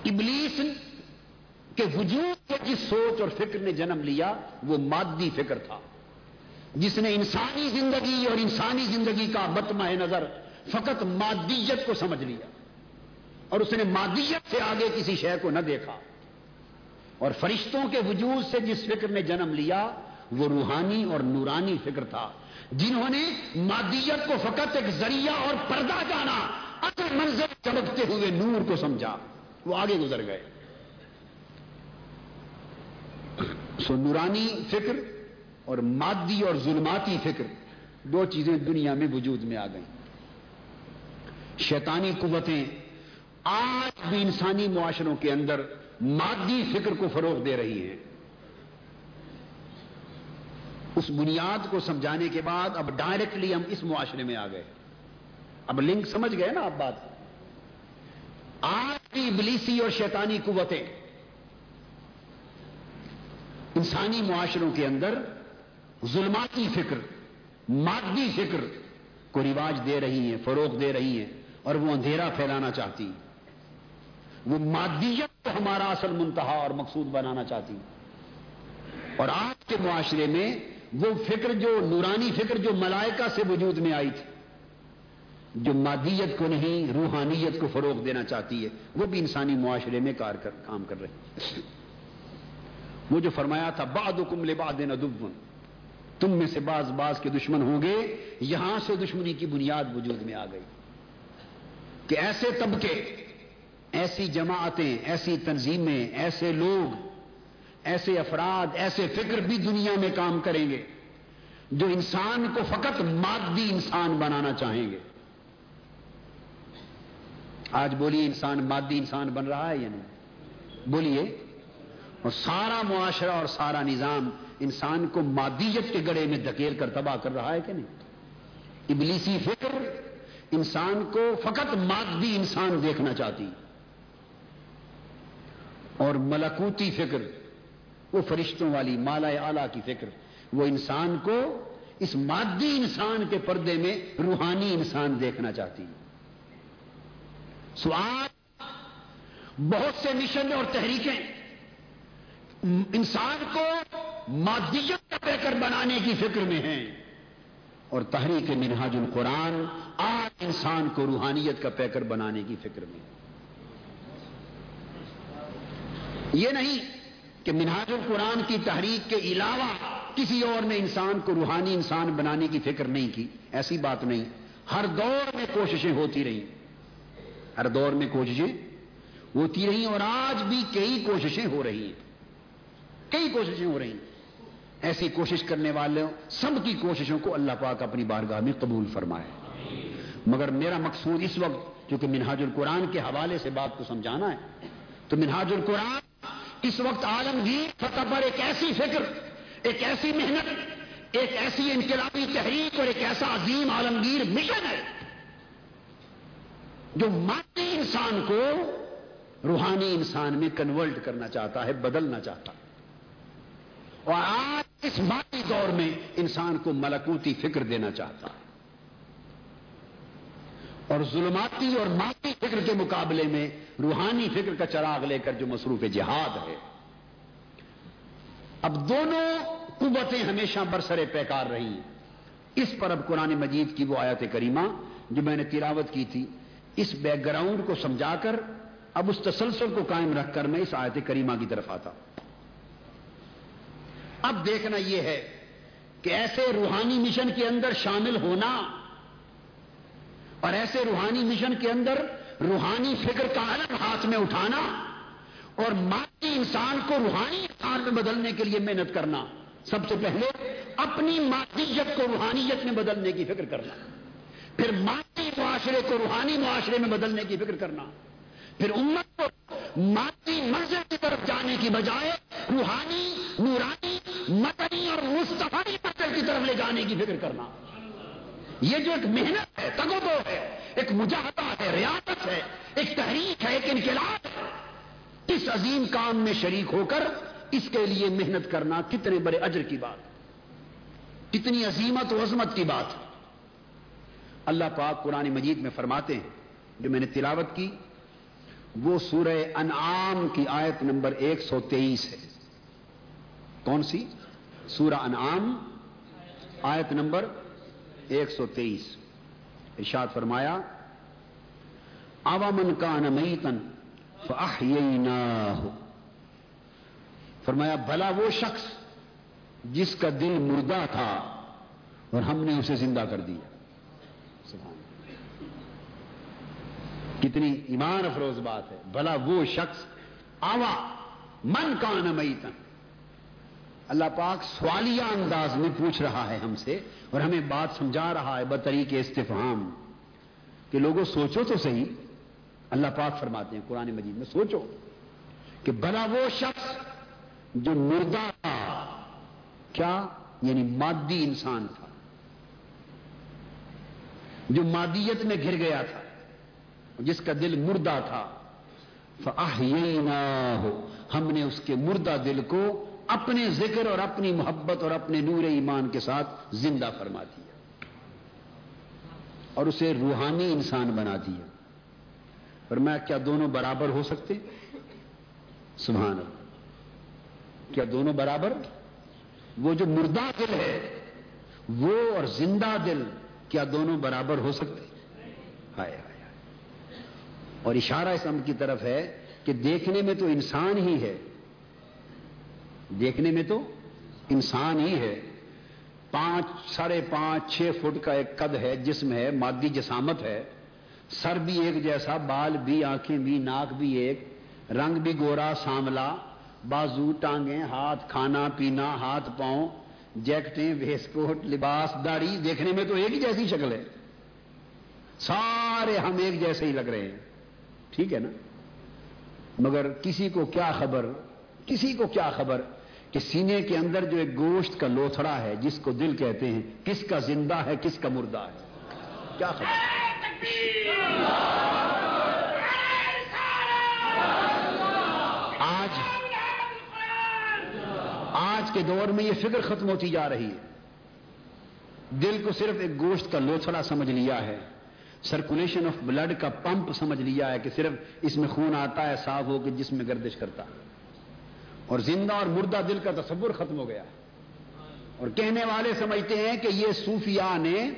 ابلیس کہ وجود کے جس سوچ اور فکر نے جنم لیا، وہ مادی فکر تھا۔ جس نے انسانی زندگی اور انسانی زندگی کا بتما نظر فقط مادیت کو سمجھ لیا اور اس نے مادیت سے آگے کسی شے کو نہ دیکھا۔ اور فرشتوں کے وجود سے جس فکر نے جنم لیا، وہ روحانی اور نورانی فکر تھا۔ جنہوں نے مادیت کو فقط ایک ذریعہ اور پردہ جانا اصل منظر چمکتے ہوئے نور کو سمجھا۔ وہ آگے گزر گئے۔ سو نورانی فکر اور مادی اور ظلماتی فکر دو چیزیں دنیا میں وجود میں آ گئیں۔ شیطانی قوتیں آج بھی انسانی معاشروں کے اندر مادی فکر کو فروغ دے رہی ہیں۔ اس بنیاد کو سمجھانے کے بعد اب ڈائریکٹلی ہم اس معاشرے میں آ گئے۔ اب لنک سمجھ گئے نا آپ بات۔ آج بھی ابلیسی اور شیطانی قوتیں انسانی معاشروں کے اندر ظلماتی فکر، مادی فکر کو رواج دے رہی ہیں، فروغ دے رہی ہیں اور وہ اندھیرا پھیلانا چاہتی وہ مادیت کو ہمارا اصل منتہا اور مقصود بنانا چاہتی اور آج کے معاشرے میں وہ فکر جو، نورانی فکر جو ملائکہ سے وجود میں آئی تھی، جو مادیت کو نہیں، روحانیت کو فروغ دینا چاہتی ہے، وہ بھی انسانی معاشرے میں کار کر، کام کر رہے وہ جو فرمایا تھا باد کم لباد تم میں سے باز باز کے دشمن ہوں گے۔ یہاں سے دشمنی کی بنیاد وجود میں آ گئی۔ کہ ایسے طبقے، ایسی جماعتیں، ایسی تنظیمیں، ایسے لوگ، ایسے افراد، ایسے فکر بھی دنیا میں کام کریں گے۔ جو انسان کو فقط مادی انسان بنانا چاہیں گے۔ آج بولیے انسان مادی انسان بن رہا ہے یا نہیں؟ بولیے۔ اور سارا معاشرہ اور سارا نظام انسان کو مادیت کے گڑے میں دھکیل کر تباہ کر رہا ہے کہ نہیں؟ ابلیسی فکر انسان کو فقط مادی انسان دیکھنا چاہتی اور ملکوتی فکر، وہ فرشتوں والی مالا اعلی کی فکر، وہ انسان کو اس مادی انسان کے پردے میں روحانی انسان دیکھنا چاہتی۔ سوال، بہت سے مشن اور تحریکیں انسان کو مادیت کا پیکر بنانے کی فکر میں ہیں اور تحریک منہاج القرآن آج انسان کو روحانیت کا پیکر بنانے کی فکر میں یہ نہیں کہ منہاج القرآن کی تحریک کے علاوہ کسی اور نے انسان کو روحانی انسان بنانے کی فکر نہیں کی۔ ایسی بات نہیں۔ ہر دور میں کوششیں ہوتی رہی ہر دور میں کوششیں ہوتی رہی اور آج بھی کئی کوششیں ہو رہی ہیں۔ کئی کوششیں ہو رہی ہیں۔ ایسی کوشش کرنے والے سب کی کوششوں کو اللہ پاک اپنی بارگاہ میں قبول فرمائے۔ مگر میرا مقصود اس وقت، کیونکہ منہاج القرآن کے حوالے سے بات کو سمجھانا ہے، تو منہاج القرآن اس وقت عالمگیر فتح پر ایک ایسی فکر، ایک ایسی محنت، ایک ایسی انقلابی تحریک اور ایک ایسا عظیم عالمگیر مشن ہے، جو مادی انسان کو روحانی انسان میں کنورٹ کرنا چاہتا ہے، بدلنا چاہتا ہے۔ اور آج اس مادی دور میں انسان کو ملکوتی فکر دینا چاہتا ہے۔ اور ظلماتی اور مادی فکر کے مقابلے میں روحانی فکر کا چراغ لے کر جو مصروف جہاد ہے۔ اب دونوں قوتیں ہمیشہ برسرے پیکار رہی ہیں۔ اس پر اب قرآن مجید کی وہ آیت کریمہ جو میں نے تلاوت کی تھی، اس بیک گراؤنڈ کو سمجھا کر اب اس تسلسل کو قائم رکھ کر میں اس آیت کریمہ کی طرف آتا اب دیکھنا یہ ہے کہ ایسے روحانی مشن کے اندر شامل ہونا اور ایسے روحانی مشن کے اندر روحانی فکر کا الگ ہاتھ میں اٹھانا اور مادی انسان کو روحانی انسان میں بدلنے کے لیے محنت کرنا۔ سب سے پہلے اپنی مادیت کو روحانیت میں بدلنے کی فکر کرنا۔ پھر مادی معاشرے کو روحانی معاشرے میں بدلنے کی فکر کرنا۔ پھر امت کو مادی منظر کی طرف جانے کی بجائے روحانی، نورانی، مدنی اور مستفی منظر کی طرف لے جانے کی فکر کرنا۔ یہ جو ایک محنت ہے تگو ہے، ایک مجاہدہ ہے، ریاست ہے، ایک تحریک ہے، ایک انقلاب ہے۔ اس عظیم کام میں شریک ہو کر اس کے لیے محنت کرنا کتنے بڑے اجر کی بات۔ کتنی عظیمت و عظمت کی بات۔ اللہ پاک قرآن مجید میں فرماتے ہیں، جو میں نے تلاوت کی وہ سورہ انعام کی آیت نمبر ایک سو تیئیس ہے۔ کون سی؟ سورہ انعام، آیت نمبر ایک سو تیئیس۔ ارشاد فرمایا من کا نمیتن فرمایا، بھلا وہ شخص جس کا دل مردہ تھا اور ہم نے اسے زندہ کر دیا۔ کتنی ایمان افروز بات ہے۔ بھلا وہ شخص آوا، من کا نمیتن اللہ پاک سوالیہ انداز میں پوچھ رہا ہے ہم سے اور ہمیں بات سمجھا رہا ہے بطری کے استفہام۔ کہ لوگوں سوچو تو صحیح۔ اللہ پاک فرماتے ہیں قرآن مجید میں سوچو کہ بھلا وہ شخص جو مردہ تھا، کیا؟ یعنی مادی انسان تھا۔ جو مادیت میں گر گیا تھا۔ جس کا دل مردہ تھا۔ ہو ہم نے اس کے مردہ دل کو اپنے ذکر اور اپنی محبت اور اپنے نور ایمان کے ساتھ زندہ فرما دیا۔ اور اسے روحانی انسان بنا دیا۔ اور میں، کیا دونوں برابر ہو سکتے؟ سبحان اللہ کیا دونوں برابر؟ وہ جو مردہ دل ہے، وہ اور زندہ دل، کیا دونوں برابر ہو سکتے؟ ہائے ہائے۔ اور اشارہ اس امر کی طرف ہے کہ دیکھنے میں تو انسان ہی ہے۔ دیکھنے میں تو انسان ہی ہے۔ پانچ، ساڑھے پانچ، چھ فٹ کا ایک قد ہے، جسم ہے، مادی جسامت ہے۔ سر بھی ایک جیسا، بال بھی، آنکھیں بھی، ناک بھی ایک۔ رنگ بھی گورا، ساملا۔ بازو، ٹانگیں، ہاتھ، کھانا، پینا، ہاتھ، پاؤں، جیکٹیں، ویسکوٹ، لباس، داڑھی۔ دیکھنے میں تو ایک ہی جیسی شکل ہے۔ سارے ہم ایک جیسے ہی لگ رہے ہیں۔ ٹھیک ہے نا؟ مگر کسی کو کیا خبر؟ کسی کو کیا خبر کہ سینے کے اندر جو ایک گوشت کا لوتھڑا ہے، جس کو دل کہتے ہیں، کس کا زندہ ہے، کس کا مردہ ہے؟ کیا خبر؟ آج آج کے دور میں یہ فکر ختم ہوتی جا رہی ہے۔ دل کو صرف ایک گوشت کا لوتھڑا سمجھ لیا ہے۔ سرکولیشن آف بلڈ کا پمپ سمجھ لیا ہے کہ صرف اس میں خون آتا ہے، صاف ہو کے جس میں گردش کرتا اور زندہ اور مردہ دل کا تصور ختم ہو گیا۔ اور کہنے والے سمجھتے ہیں کہ یہ صوفیاء نے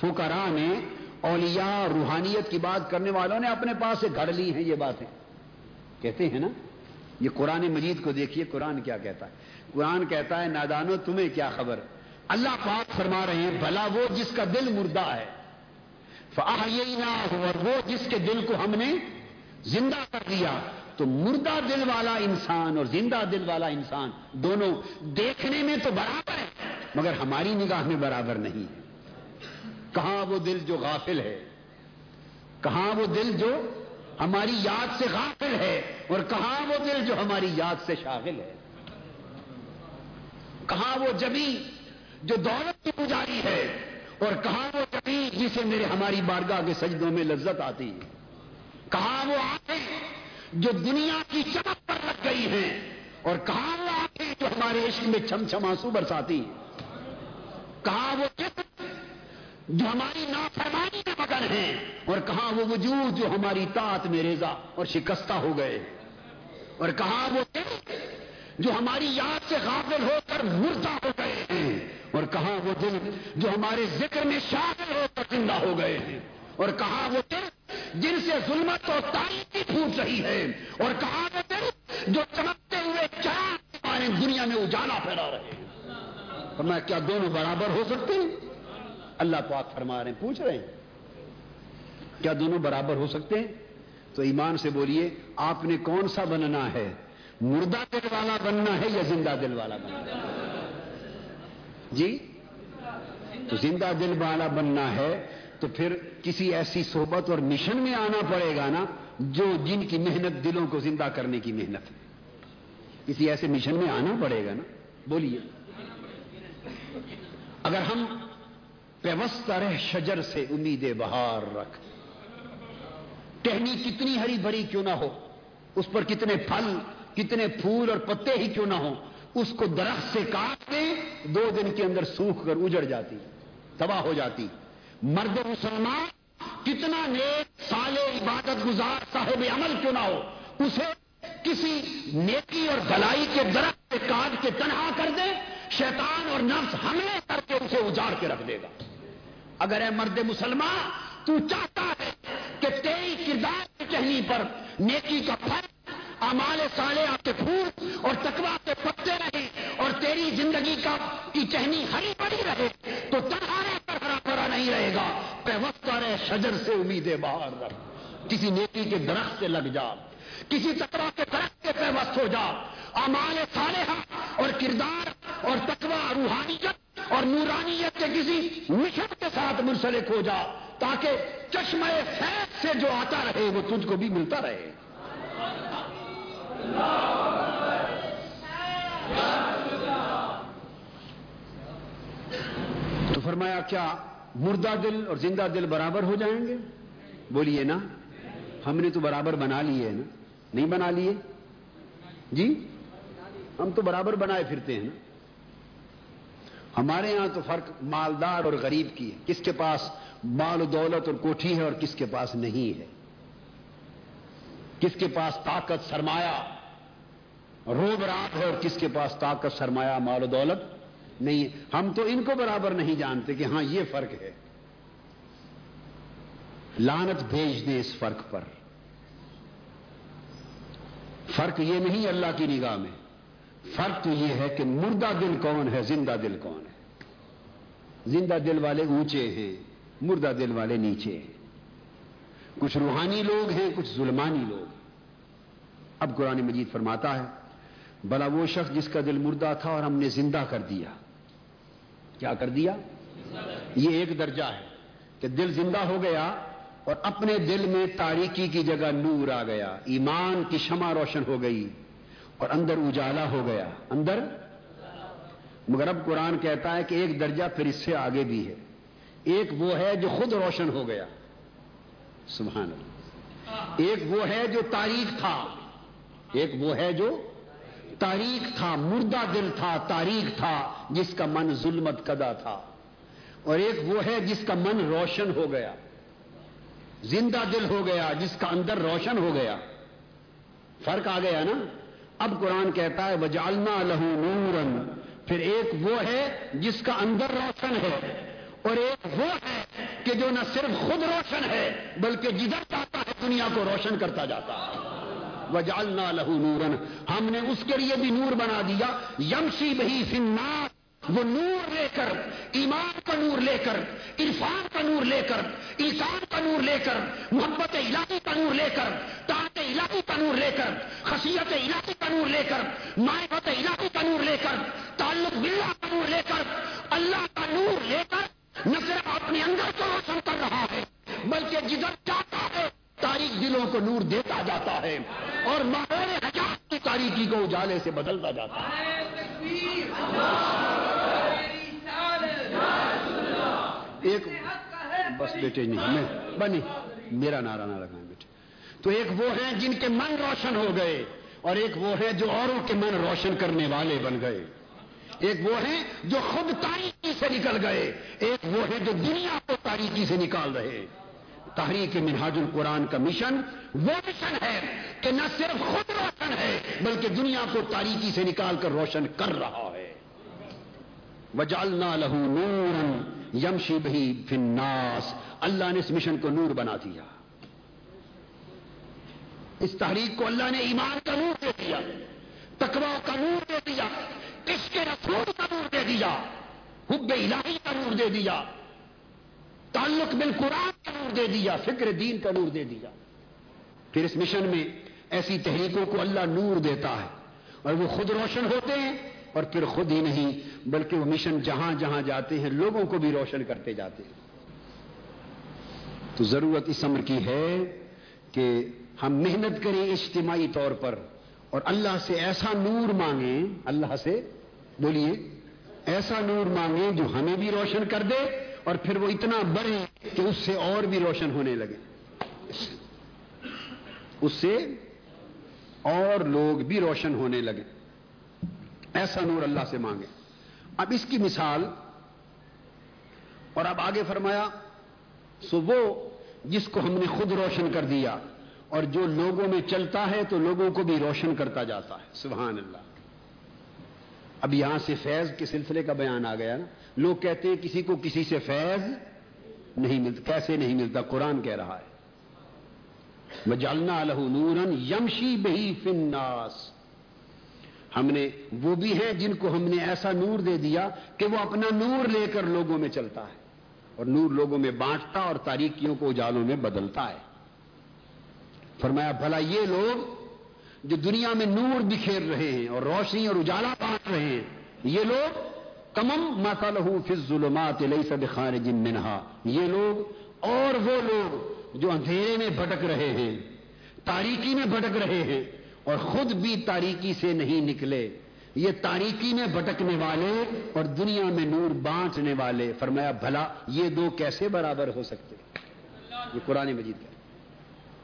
فکرا نے، اولیاء روحانیت کی بات کرنے والوں نے اپنے پاس سے گھڑ لی ہیں، یہ باتیں۔ کہتے ہیں نا، یہ قرآن مجید کو دیکھیے، قرآن کیا کہتا ہے۔ قرآن کہتا ہے، نادانو، تمہیں کیا خبر؟ اللہ پاک فرما رہے ہیں، بھلا وہ جس کا دل مردہ ہے۔ اور وہ جس کے دل کو ہم نے زندہ کر دیا، تو مردہ دل والا انسان اور زندہ دل والا انسان دونوں دیکھنے میں تو برابر ہے مگر ہماری نگاہ میں برابر نہیں۔ ہے کہاں وہ دل جو غافل ہے؟ کہاں وہ دل جو ہماری یاد سے غافل ہے؟ اور کہاں وہ دل جو ہماری یاد سے شاغل ہے؟ کہاں وہ جبی جو دولت کی پجاری ہے؟ اور کہاں وہ جبی جسے میرے ہماری بارگاہ کے سجدوں میں لذت آتی ہے؟ کہاں وہ آنکھیں جو دنیا کی چمک پر لگ گئی ہیں؟ اور کہاں وہ آنکھیں جو ہمارے عشق میں چھم چھم آنسو برساتی کہاں وہ چتر جو ہماری نافرمانی میں مگن ہیں؟ اور کہاں وہ وجود جو ہماری طاعت میں ریزا اور شکستہ ہو گئے اور کہاں وہ دل جو ہماری یاد سے غافل ہو کر مردہ ہو گئے ہیں؟ اور کہاں وہ دل جو ہمارے ذکر میں شامل ہو کر زندہ ہو گئے ہیں۔ اور کہاں وہ دل جن سے ظلمت اور تاریخی پھوٹ رہی ہے۔ اور کہاں وہ دل جو چمکتے ہوئے چار ہمارے دنیا میں اجالا پھیلا رہے ہیں۔ فرمایا کیا دونوں برابر ہو سکتے ہیں؟ اللہ پاک فرما رہے ہیں، پوچھ رہے ہیں۔ کیا دونوں برابر ہو سکتے ہیں؟ تو ایمان سے بولیے، آپ نے کون سا بننا ہے؟ مردہ دل والا بننا ہے یا زندہ دل والا بننا ہے؟ جی؟ تو زندہ دل والا بننا ہے، تو پھر کسی ایسی صحبت اور مشن میں آنا پڑے گا نا، جو جن کی محنت دلوں کو زندہ کرنے کی محنت ہے۔ کسی ایسے مشن میں آنا پڑے گا نا۔ بولیے۔ اگر ہم پیوستہ شجر سے امید بہار رکھ، ٹہنی کتنی ہری بھری کیوں نہ ہو، اس پر کتنے پھل، کتنے پھول اور پتے ہی کیوں نہ ہو اس کو درخت سے کاٹ دیں دو دن کے اندر سوکھ کر اجڑ جاتی، تباہ ہو جاتی۔ مرد مسلمان، کتنا نیک سال عبادت گزار، صاحب عمل کیوں نہ ہو، اسے کسی نیکی اور بلائی کے درخت کے کاٹ کے تنہا کر دے، شیطان اور نفس حملے کر کے اسے اجاڑ کے رکھ دے گا۔ اگر اے مرد مسلمان، تو چاہتا ہے کہ تیری کردار کی چہنی پر نیکی کا پھل امال سالے آپ کے پھول اور تکوا کے پتے رہے اور تیری زندگی کا کی چہنی ہری بڑی رہے تو تنہا رہ کر ہرا بھرا نہیں رہے گا۔ پہ رہے شجر سے امیدیں باہر رکھ۔ کسی نیکی کے درخت سے لگ جا۔ کسی تکوا کے درخت کے پیوست ہو جا۔ امال صالحہ اور کردار اور تکوا روحانیت اور نورانیت کے کسی مشن کے ساتھ منسلک ہو جا۔ تاکہ چشمہ فیض سے جو آتا رہے وہ تجھ کو بھی ملتا رہے۔ تو فرمایا، کیا مردہ دل اور زندہ دل برابر ہو جائیں گے؟ بولیے نا، ہم نے تو برابر بنا لیے نا۔ نہیں بنا لیے؟ جی؟ ہم تو برابر بنائے پھرتے ہیں نا۔ ہمارے یہاں تو فرق مالدار اور غریب کی ہے۔ کس کے پاس مال و دولت اور کوٹھی ہے اور کس کے پاس نہیں ہے؟ کس کے پاس طاقت سرمایہ روب رات ہے اور کس کے پاس طاقت سرمایہ مال و دولت نہیں ہم تو ان کو برابر نہیں جانتے کہ ہاں یہ فرق ہے۔ لانت بھیج دیں اس فرق پر۔ فرق یہ نہیں اللہ کی نگاہ میں۔ فرق تو یہ ہے کہ مردہ دل کون ہے، زندہ دل کون ہے؟ زندہ دل والے اونچے ہیں، مردہ دل والے نیچے ہیں۔ کچھ روحانی لوگ ہیں، کچھ ظلمانی لوگ اب قرآن مجید فرماتا ہے، بلا وہ شخص جس کا دل مردہ تھا اور ہم نے زندہ کر دیا۔ کیا کر دیا؟ یہ ایک درجہ ہے کہ دل زندہ ہو گیا اور اپنے دل میں تاریکی کی جگہ نور آ گیا۔ ایمان کی شمع روشن ہو گئی اور اندر اجالا ہو گیا۔ اندر؟ مگر اب قرآن کہتا ہے کہ ایک درجہ پھر اس سے آگے بھی ہے۔ ایک وہ ہے جو خود روشن ہو گیا۔ سبحان اللہ۔ ایک وہ ہے جو تاریخ تھا۔ ایک وہ ہے جو تاریخ تھا۔ مردہ دل تھا، تاریخ تھا، جس کا من ظلمت کدا تھا۔ اور ایک وہ ہے جس کا من روشن ہو گیا۔ زندہ دل ہو گیا، جس کا اندر روشن ہو گیا۔ فرق آ گیا نا؟ اب قرآن کہتا ہے وجالنا لہو نورن پھر ایک وہ ہے جس کا اندر روشن ہے۔ اور ایک وہ ہے کہ جو نہ صرف خود روشن ہے بلکہ جدھر جاتا ہے دنیا کو روشن کرتا جاتا ہے وجالنا لہو نورن ہم نے اس کے لیے بھی نور بنا دیا یمشی بہی فنار وہ نور لے کر ایمان کا نور لے کر عرفان کا نور لے کر انسان کا نور لے کر محبت الہی کا نور لے کر طاقت الہی کا نور لے کر خصیت الہی کا نور لے کر معرفت الہی کا نور لے کر تعلق باللہ کا نور لے کر اللہ کا نور لے کر نہ صرف اپنے اندر کو روشن کر رہا ہے، بلکہ جدھر جاتا ہے، تاریخ دلوں کو نور دیتا جاتا ہے اور ماحول حجات کی تاریخی کو اجالے سے بدلتا جاتا ہے۔ ایک بس بیٹے نہیں، میں بنی، میرا نعرہ نہ لگائیں بیٹے۔ تو ایک وہ ہیں جن کے من روشن ہو گئے اور ایک وہ ہے جو اوروں کے من روشن کرنے والے بن گئے۔ ایک وہ ہیں جو خود تاریخی سے نکل گئے، ایک وہ ہے جو دنیا کو تاریخی سے نکال رہے تحریک منہاج القرآن کا مشن وہ مشن ہے کہ نہ صرف خود روشن ہے، بلکہ دنیا کو تاریخی سے نکال کر روشن کر رہا ہے۔ وجالنا لہو نور یمشی بہی فناس اللہ نے اس مشن کو نور بنا دیا۔ اس تحریک کو اللہ نے ایمان کا نور دے دیا تکوا کا نور دے دیا۔ اس کے رسول کا نور دے دیا، حب الہی کا نور دے دیا، تعلق بال قرآن کا نور دے دیا، فکر دین کا نور دے دیا۔ پھر اس مشن میں ایسی تحریکوں کو اللہ نور دیتا ہے اور وہ خود روشن ہوتے ہیں اور پھر خود ہی نہیں، بلکہ وہ مشن جہاں جہاں جاتے ہیں، لوگوں کو بھی روشن کرتے جاتے ہیں۔ تو ضرورت اس عمر کی ہے کہ ہم محنت کریں اجتماعی طور پر اور اللہ سے ایسا نور مانگیں، اللہ سے بولیے، ایسا نور مانگیں جو ہمیں بھی روشن کر دے اور پھر وہ اتنا بڑھے کہ اس سے اور بھی روشن ہونے لگے۔ اس سے اور لوگ بھی روشن ہونے لگے۔ ایسا نور اللہ سے مانگے۔ اب اس کی مثال، اور اب آگے فرمایا، سو وہ جس کو ہم نے خود روشن کر دیا اور جو لوگوں میں چلتا ہے تو لوگوں کو بھی روشن کرتا جاتا ہے۔ سبحان اللہ۔ اب یہاں سے فیض کے سلسلے کا بیان آ گیا نا۔ لوگ کہتے ہیں کسی کو کسی سے فیض نہیں ملتا کیسے نہیں ملتا؟ قرآن کہہ رہا ہے۔ مجالنا الہ نورن یمشی بہی فناس ہم نے، وہ بھی ہیں جن کو ہم نے ایسا نور دے دیا کہ وہ اپنا نور لے کر لوگوں میں چلتا ہے۔ اور نور لوگوں میں بانٹتا اور تاریکیوں کو اجالوں میں بدلتا ہے۔ فرمایا، بھلا یہ لوگ جو دنیا میں نور بکھیر رہے ہیں اور روشنی اور اجالا بانٹ رہے ہیں، یہ لوگ تمم ماتا فض ظلمات سب خارج منہا یہ لوگ اور وہ لوگ جو اندھیرے میں بھٹک رہے ہیں، تاریکی میں بھٹک رہے ہیں اور خود بھی تاریکی سے نہیں نکلے۔ یہ تاریکی میں بھٹکنے والے اور دنیا میں نور بانٹنے والے۔ فرمایا، بھلا، یہ دو کیسے برابر ہو سکتے؟ یہ قرآن مجید کا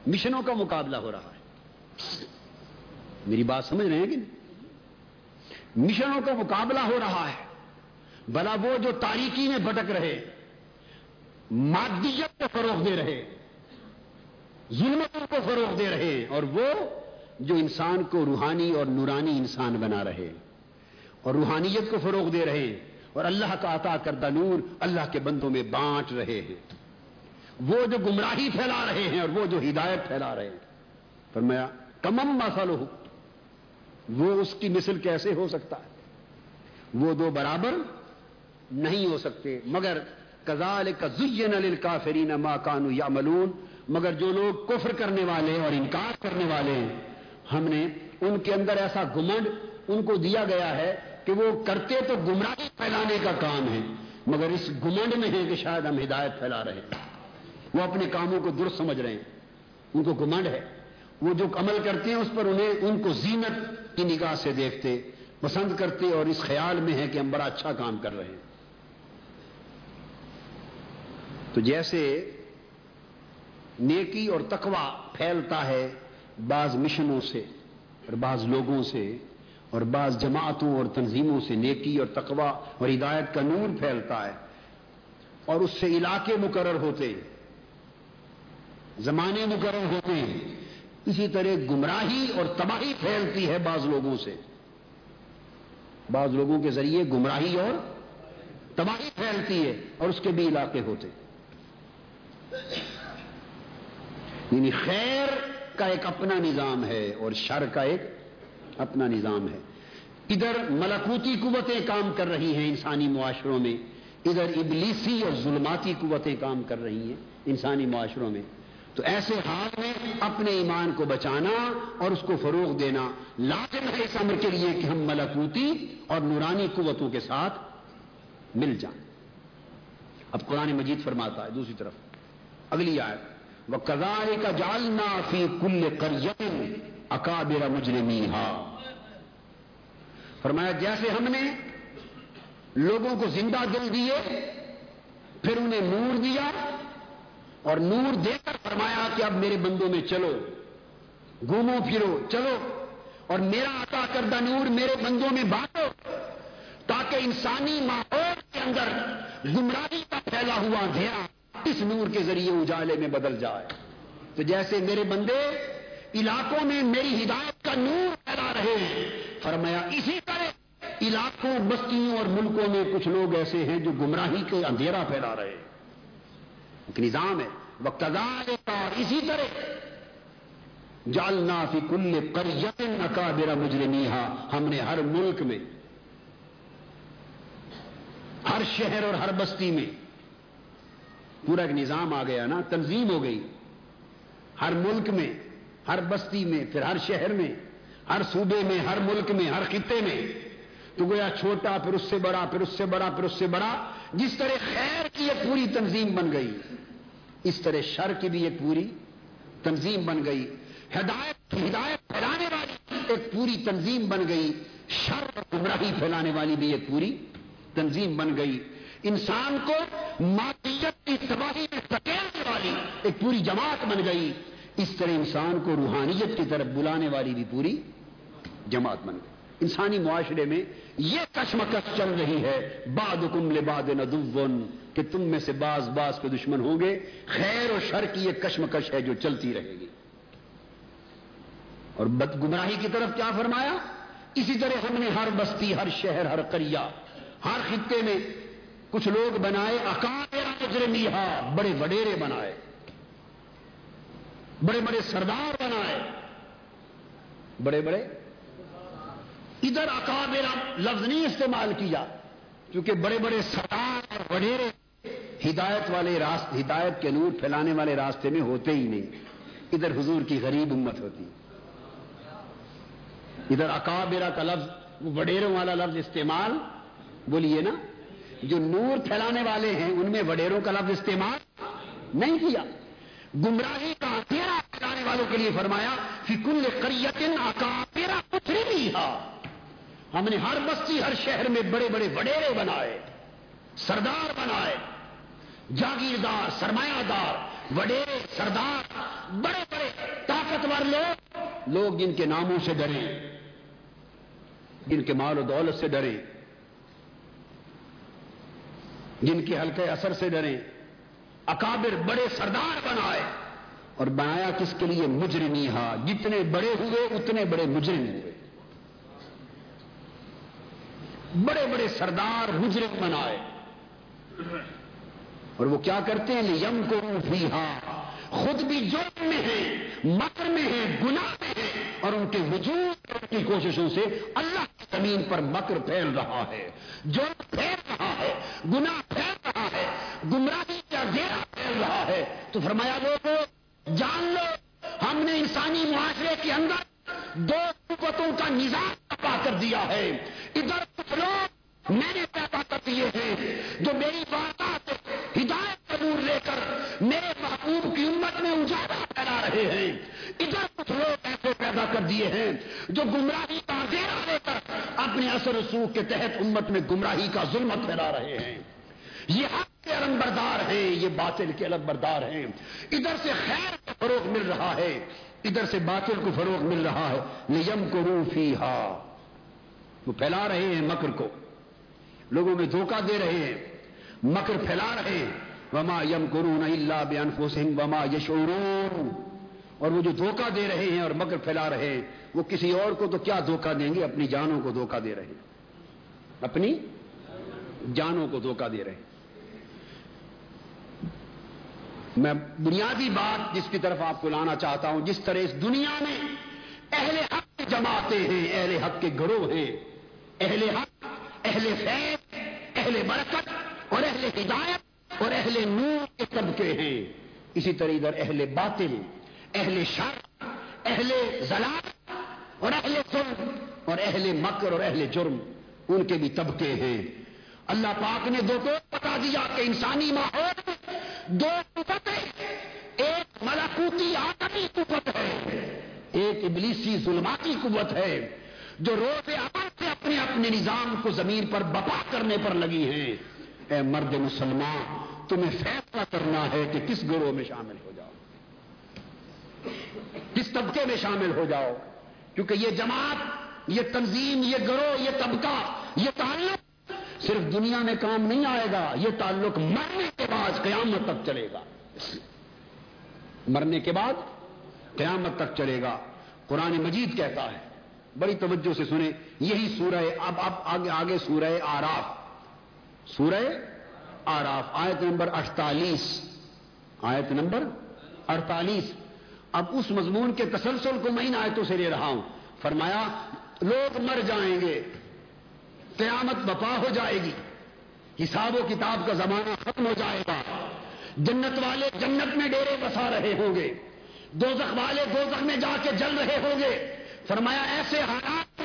مشنوں کا مقابلہ ہو رہا ہے۔ میری بات سمجھ رہے ہیں کہ نہیں؟ مشنوں کا مقابلہ ہو رہا ہے۔ بلا وہ جو تاریکی میں بھٹک رہے مادیت کو فروغ دے رہے، ظلمتوں کو فروغ دے رہے، اور وہ جو انسان کو روحانی اور نورانی انسان بنا رہے، اور روحانیت کو فروغ دے رہے ہیں اور اللہ کا عطا کردہ نور اللہ کے بندوں میں بانٹ رہے ہیں۔ وہ جو گمراہی پھیلا رہے ہیں اور وہ جو ہدایت پھیلا رہے ہیں۔ فرمایا، کمم مسل ہو وہ اس کی مثل کیسے ہو سکتا ہے؟ وہ دو برابر نہیں ہو سکتے۔ مگر کزال کزین کافرین ما کانو یا ملون مگر جو لوگ کفر کرنے والے اور انکار کرنے والے ہیں، ہم نے ان کے اندر ایسا گمنڈ ان کو دیا گیا ہے کہ وہ کرتے تو گمراہی پھیلانے کا کام ہے، مگر اس گمنڈ میں ہے کہ شاید ہم ہدایت پھیلا رہے ہیں۔ وہ اپنے کاموں کو درست سمجھ رہے ہیں۔ ان کو گمنڈ ہے۔ وہ جو عمل کرتے ہیں اس پر انہیں ان کو زینت کی نگاہ سے دیکھتے، پسند کرتے اور اس خیال میں ہے کہ ہم بڑا اچھا کام کر رہے ہیں۔ تو جیسے نیکی اور تقوی پھیلتا ہے بعض مشنوں سے اور بعض لوگوں سے اور بعض جماعتوں اور تنظیموں سے نیکی اور تقوی اور ہدایت کا نور پھیلتا ہے اور اس سے علاقے مقرر ہوتے زمانے مقرر ہوتے ہیں۔ اسی طرح گمراہی اور تباہی پھیلتی ہے بعض لوگوں سے۔ بعض لوگوں کے ذریعے گمراہی اور تباہی پھیلتی ہے اور اس کے بھی علاقے ہوتے۔ یعنی خیر کا ایک اپنا نظام ہے اور شر کا ایک اپنا نظام ہے۔ ادھر ملکوتی قوتیں کام کر رہی ہیں انسانی معاشروں میں، ادھر ابلیسی اور ظلماتی قوتیں کام کر رہی ہیں انسانی معاشروں میں۔ تو ایسے حال میں اپنے ایمان کو بچانا اور اس کو فروغ دینا لازم ہے اس عمر کے لیے کہ ہم ملکوتی اور نورانی قوتوں کے ساتھ مل جائیں۔ اب قرآن مجید فرماتا ہے، دوسری طرف۔ اگلی آیت۔ وہ کزار کا جالنا فی کل کرجن اکابر مجرمی فرمایا، جیسے ہم نے لوگوں کو زندہ دل دیے، پھر انہیں نور دیا اور نور دے کر فرمایا کہ اب میرے بندوں میں چلو، گھومو پھرو، چلو۔ اور میرا عطا کردہ نور میرے بندوں میں بانٹو تاکہ انسانی ماحول کے اندر گمراہی کا پھیلا ہوا اندھیرا اس نور کے ذریعے اجالے میں بدل جائے۔ تو جیسے میرے بندے علاقوں میں میری ہدایت کا نور پھیلا رہے ہیں، فرمایا اسی طرح علاقوں، بستیوں اور ملکوں میں کچھ لوگ ایسے ہیں جو گمراہی کے اندھیرا پھیلا رہے ہیں۔ ایک نظام ہے۔ وقت اور اسی طرح جالنا فی کل کرجن اکابر مجرمی ہم نے ہر ملک میں، ہر شہر اور ہر بستی میں پورا ایک نظام آ گیا نا، تنظیم ہو گئی۔ ہر ملک میں، ہر بستی میں، پھر ہر شہر میں، ہر صوبے میں، ہر ملک میں، ہر خطے میں۔ تو گویا چھوٹا، پھر اس سے بڑا، پھر اس سے بڑا، پھر اس سے بڑا۔ جس طرح خیر کی ایک پوری تنظیم بن گئی، اس طرح شر کی بھی ایک پوری تنظیم بن گئی۔ ہدایت ہدایت پھیلانے والی ایک پوری تنظیم بن گئی۔ شر گمراہی پھیلانے والی بھی ایک پوری تنظیم بن گئی۔ انسان کو مادیت کی تباہی میں سکیلنے والی ایک پوری جماعت بن گئی۔ اس طرح انسان کو روحانیت کی طرف بلانے والی بھی پوری جماعت بن گئی۔ انسانی معاشرے میں یہ کشمکش چل رہی ہے باد کم لباد ندون کہ تم میں سے باز باز کے دشمن ہوں گے۔ خیر و شر کی یہ کشمکش ہے جو چلتی رہے گی۔ اور بد گمراہی کی طرف کیا فرمایا؟ اسی طرح ہم نے ہر بستی، ہر شہر، ہر کریا ہر خطے میں کچھ لوگ بنائے، اکابر بڑے وڈیرے بنائے، بڑے بڑے سردار بنائے، بڑے بڑے ادھر اکابر لفظ نہیں استعمال کیا، کیونکہ بڑے بڑے سردار اور وڈیرے ہدایت والے راستے ہدایت کے نور پھیلانے والے راستے میں ہوتے ہی نہیں۔ ادھر حضور کی غریب امت ہوتی۔ ادھر اکابرا کا لفظ وڈیروں والا لفظ استعمال، بولیے نا، جو نور پھیلانے والے ہیں، ان میں وڈیروں کا لفظ استعمال نہیں کیا۔ گمراہی کا اندھیرا پھیلانے والوں کے لیے فرمایا کہ کل کریتن اکابرا کچھ نہیں ہم نے ہر بستی ہر شہر میں بڑے بڑے وڈیرے بنائے، سردار بنائے، جاگیردار سرمایہ دار وڈیرے سردار، بڑے بڑے طاقتور لوگ لوگ جن کے ناموں سے ڈرے جن کے مال و دولت سے ڈرے جن کے ہلکے اثر سے ڈرے اکابر بڑے سردار بنائے، اور بنایا کس کے لیے؟ مجرمی ہا جتنے بڑے ہوئے، اتنے بڑے مجرم ہوئے۔ بڑے بڑے سردار مجرم بنائے اور وہ کیا کرتے ہیں؟ یم کو روفی خود بھی جرم میں ہیں، مکر میں ہیں، گناہ میں ہیں۔ اور ان کے وجود کی کوششوں سے اللہ کی زمین پر مکر پھیل رہا ہے۔ جرم پھیل رہا ہے، گناہ پھیل رہا ہے، گمراہی کا گیرا پھیل رہا ہے۔ تو فرمایا لوگوں جان لو، ہم نے انسانی معاشرے کے اندر دو قوتوں کا نظام پا کر دیا ہے۔ ادھر کچھ لوگ میں نے پیدا کر دیے ہیں جو میری بات ہدایت ضرور لے کر میرے محبوب کی امت میں اجالا پھیلا رہے ہیں۔ ادھر کچھ لوگ ایسے پیدا کر دیے ہیں جو گمراہی کا دھیرا لے کر اپنے اثر رسوخ کے تحت امت میں گمراہی کا ظلمت پھیلا رہے ہیں۔ یہ حق کے علم بردار ہیں، یہ باطل کے علم بردار ہیں۔ ادھر سے خیر کا فروغ مل رہا ہے۔ ادھر سے باطل کو فروغ مل رہا ہے۔ نیم کو روفی وہ پھیلا رہے ہیں مکر کو۔ لوگوں میں دھوکہ دے رہے ہیں۔ مکر پھیلا رہے ہیں۔ وما یم کرون اللہ بیان فوسم وما یشورون اور وہ جو دھوکہ دے رہے ہیں اور مکر پھیلا رہے ہیں، وہ کسی اور کو تو کیا دھوکہ دیں گے؟ اپنی جانوں کو دھوکہ دے رہے ہیں۔ اپنی جانوں کو دھوکہ دے رہے ہیں۔ میں بنیادی بات جس کی طرف آپ کو لانا چاہتا ہوں، جس طرح اس دنیا میں اہل حق جماعتیں ہیں، اہل حق کے گروہ ہیں، اہل حق، اہل فیض اہل برکت اور اہل ہدایت اور اہل نور کے طبقے ہیں۔ اسی طرح ادھر اہل باطل، اہل شر، اہل زلال اور اہل ظلم اور اہل مکر اور اہل جرم، ان کے بھی طبقے ہیں۔ اللہ پاک نے دو کو بتا دیا کہ انسانی ماحول میں دو قوتیں ایک ملاکوتی آدمی قوت ہے، ایک ابلیسی ظلماتی قوت ہے، جو روز عمل سے اپنے اپنے نظام کو زمین پر بپا کرنے پر لگی ہیں۔ اے مرد مسلمان، تمہیں فیصلہ کرنا ہے کہ کس گروہ میں شامل ہو جاؤ۔ کس طبقے میں شامل ہو جاؤ۔ کیونکہ یہ جماعت، یہ تنظیم، یہ گروہ، یہ طبقہ، یہ تعلق صرف دنیا میں کام نہیں آئے گا، یہ تعلق مرنے کے بعد قیامت تک چلے گا۔ مرنے کے بعد قیامت تک چلے گا۔ قرآن مجید کہتا ہے، بڑی توجہ سے سنیں، یہی سورہ، اب اب آگے آگے سورہ آراف۔ سورہ آراف، آیت نمبر اڑتالیس آیت نمبر اڑتالیس اب اس مضمون کے تسلسل کو میں ان آیتوں سے لے رہا ہوں۔ فرمایا، لوگ مر جائیں گے۔ قیامت بپا ہو جائے گی۔ حساب و کتاب کا زمانہ ختم ہو جائے گا۔ جنت والے جنت میں ڈیرے بسا رہے ہوں گے۔ دوزخ والے دوزخ میں جا کے جل رہے ہوں گے۔ فرمایا، ایسے حالات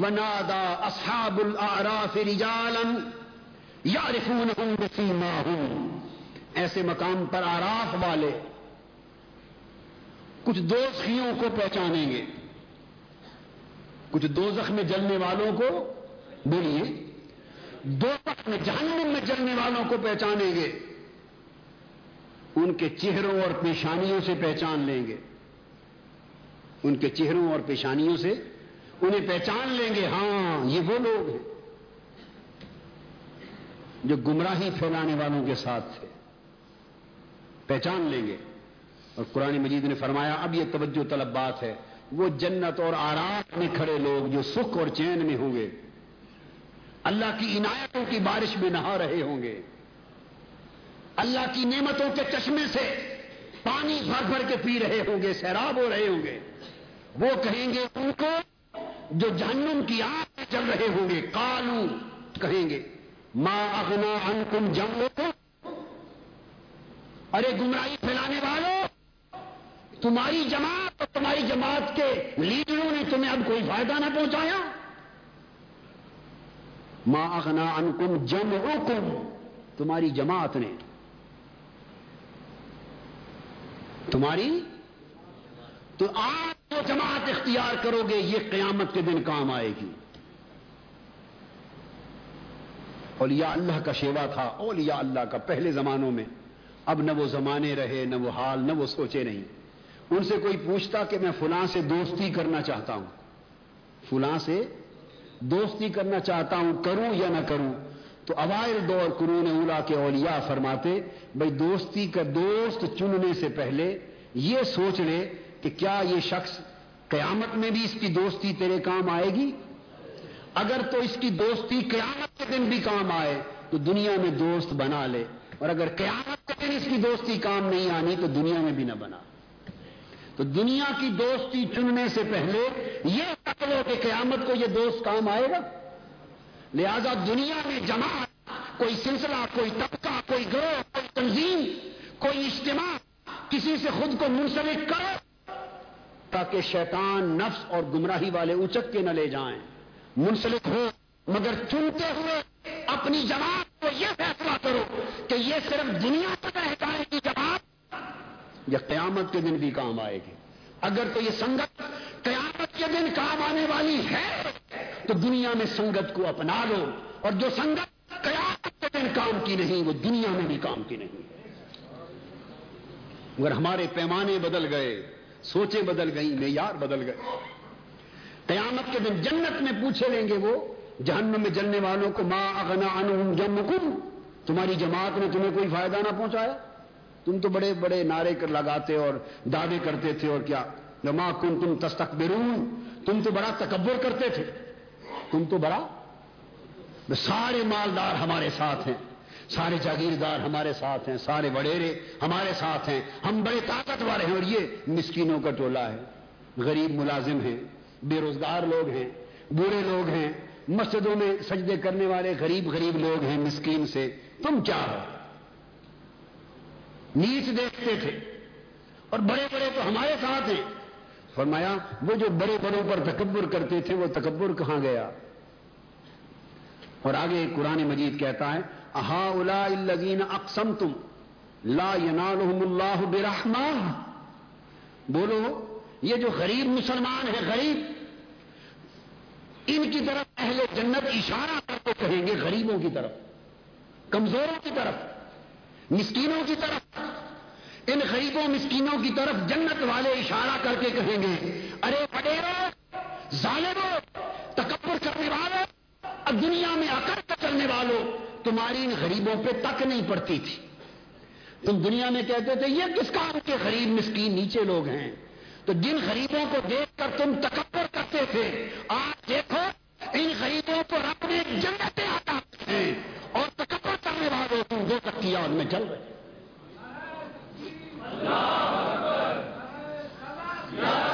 ونادا اصحاب الاعراف رجالا یعرفونہم بسیماہم۔ ایسے مقام پر آراف والے کچھ دوزخیوں کو پہچانیں گے۔ کچھ دوزخ میں جلنے والوں کو بولیے، دو میں جہنم میں جلنے والوں کو پہچانیں گے، ان کے چہروں اور پیشانیوں سے پہچان لیں گے۔ ان کے چہروں اور پیشانیوں سے انہیں پہچان لیں گے ہاں یہ وہ لوگ ہیں جو گمراہی پھیلانے والوں کے ساتھ تھے۔ پہچان لیں گے۔ اور قرآن مجید نے فرمایا، اب یہ توجہ طلب بات ہے، وہ جنت اور آرام میں کھڑے لوگ جو سکھ اور چین میں ہوں گے اللہ کی عنایتوں کی بارش میں نہا رہے ہوں گے۔ اللہ کی نعمتوں کے چشمے سے پانی بھر بھر کے پی رہے ہوں گے، سیراب ہو رہے ہوں گے۔ وہ کہیں گے ان کو جو جہنم کی آگ چل رہے ہوں گے۔ کالو کہیں گے ماں اگنا ان کم جنگوں کو ارے گمراہی پھیلانے والوں تمہاری جماعت اور تمہاری جماعت کے لیڈروں نے تمہیں اب کوئی فائدہ نہ پہنچایا۔ ماں اغنا انکم جم تمہاری جماعت نے. تمہاری؟ تو آپ جو جماعت اختیار کرو گے، یہ قیامت کے دن کام آئے گی. اولیاء اللہ کا شیوا تھا، اولیاء اللہ کا پہلے زمانوں میں. اب نہ وہ زمانے رہے، نہ وہ حال، نہ وہ سوچے نہیں. ان سے کوئی پوچھتا کہ میں فلاں سے دوستی کرنا چاہتا ہوں. فلاں سے دوستی کرنا چاہتا ہوں، کروں یا نہ کروں؟ تو اوائل دور قرون اولا کے اولیاء فرماتے بھائی دوستی کا دوست چننے سے پہلے یہ سوچ لے کہ کیا یہ شخص قیامت میں بھی اس کی دوستی تیرے کام آئے گی؟ اگر تو اس کی دوستی قیامت کے دن بھی کام آئے، تو دنیا میں دوست بنا لے۔ اور اگر قیامت کے دن اس کی دوستی کام نہیں آنی، تو دنیا میں بھی نہ بنا۔ تو دنیا کی دوستی چننے سے پہلے یہ لو کہ قیامت کو یہ دوست کام آئے گا؟ لہذا دنیا میں جماعت، کوئی سلسلہ، کوئی طبقہ، کوئی گروہ، کوئی تنظیم، کوئی اجتماع، کسی سے خود کو منسلک کرو تاکہ شیطان نفس اور گمراہی والے اچک کے نہ لے جائیں۔ منسلک ہو، مگر چنتے ہوئے اپنی جماعت کو یہ فیصلہ کرو کہ یہ صرف دنیا کو رہے کی جماعت یا قیامت کے دن بھی کام آئے گی۔ اگر تو یہ سنگت قیامت کے دن کام آنے والی ہے، تو دنیا میں سنگت کو اپنا لو۔ اور جو سنگت قیامت کے دن کام کی نہیں، وہ دنیا میں بھی کام کی نہیں۔ مگر ہمارے پیمانے بدل گئے، سوچیں بدل گئی معیار بدل گئے۔ قیامت کے دن جنت میں پوچھے لیں گے وہ، جہنم میں جلنے والوں کو ماں اغنا ان جم تمہاری جماعت نے تمہیں کوئی فائدہ نہ پہنچایا؟ تم تو بڑے بڑے نعرے کر لگاتے اور دعوے کرتے تھے اور کیا؟ ماں کن تم تستقبرون تم تو بڑا تکبر کرتے تھے۔ تم تو بڑا سارے مالدار ہمارے ساتھ ہیں۔ سارے جاگیردار ہمارے ساتھ ہیں۔ سارے وڈیرے ہمارے ساتھ ہیں۔ ہم بڑے طاقتور ہیں اور یہ مسکینوں کا ٹولہ ہے۔ غریب ملازم ہیں۔ بے روزگار لوگ ہیں۔ بوڑھے لوگ ہیں۔ مسجدوں میں سجدے کرنے والے غریب غریب لوگ ہیں مسکین سے۔ تم کیا ہو؟ نیچ دیکھتے تھے۔ اور بڑے بڑے تو ہمارے ساتھ ہیں۔ فرمایا، وہ جو بڑے بڑوں پر تکبر کرتے تھے، وہ تکبر کہاں گیا؟ اور آگے قرآن مجید کہتا ہے احا الا الگین اقسم تم لا اللہ برحمہ بولو، یہ جو غریب مسلمان ہے غریب، ان کی طرف اہل جنت اشارہ کر کے کہیں گے، غریبوں کی طرف، کمزوروں کی طرف۔ مسکینوں کی طرف۔ ان غریبوں مسکینوں کی طرف جنت والے اشارہ کر کے کہیں گے، ارے پٹیرو ظالمو، تکبر کرنے والوں اب دنیا میں اکڑ کر چلنے والوں تمہاری ان غریبوں پہ تک نہیں پڑتی تھی۔ تم دنیا میں کہتے تھے، یہ کس کام کے غریب مسکین نیچے لوگ ہیں؟ تو جن غریبوں کو دیکھ کر تم تکبر کرتے تھے، آج دیکھو ان غریبوں کو رب نے جنتیں آتا ہیں اور تکبر کرنے والے تم دو تک ان میں چل رہے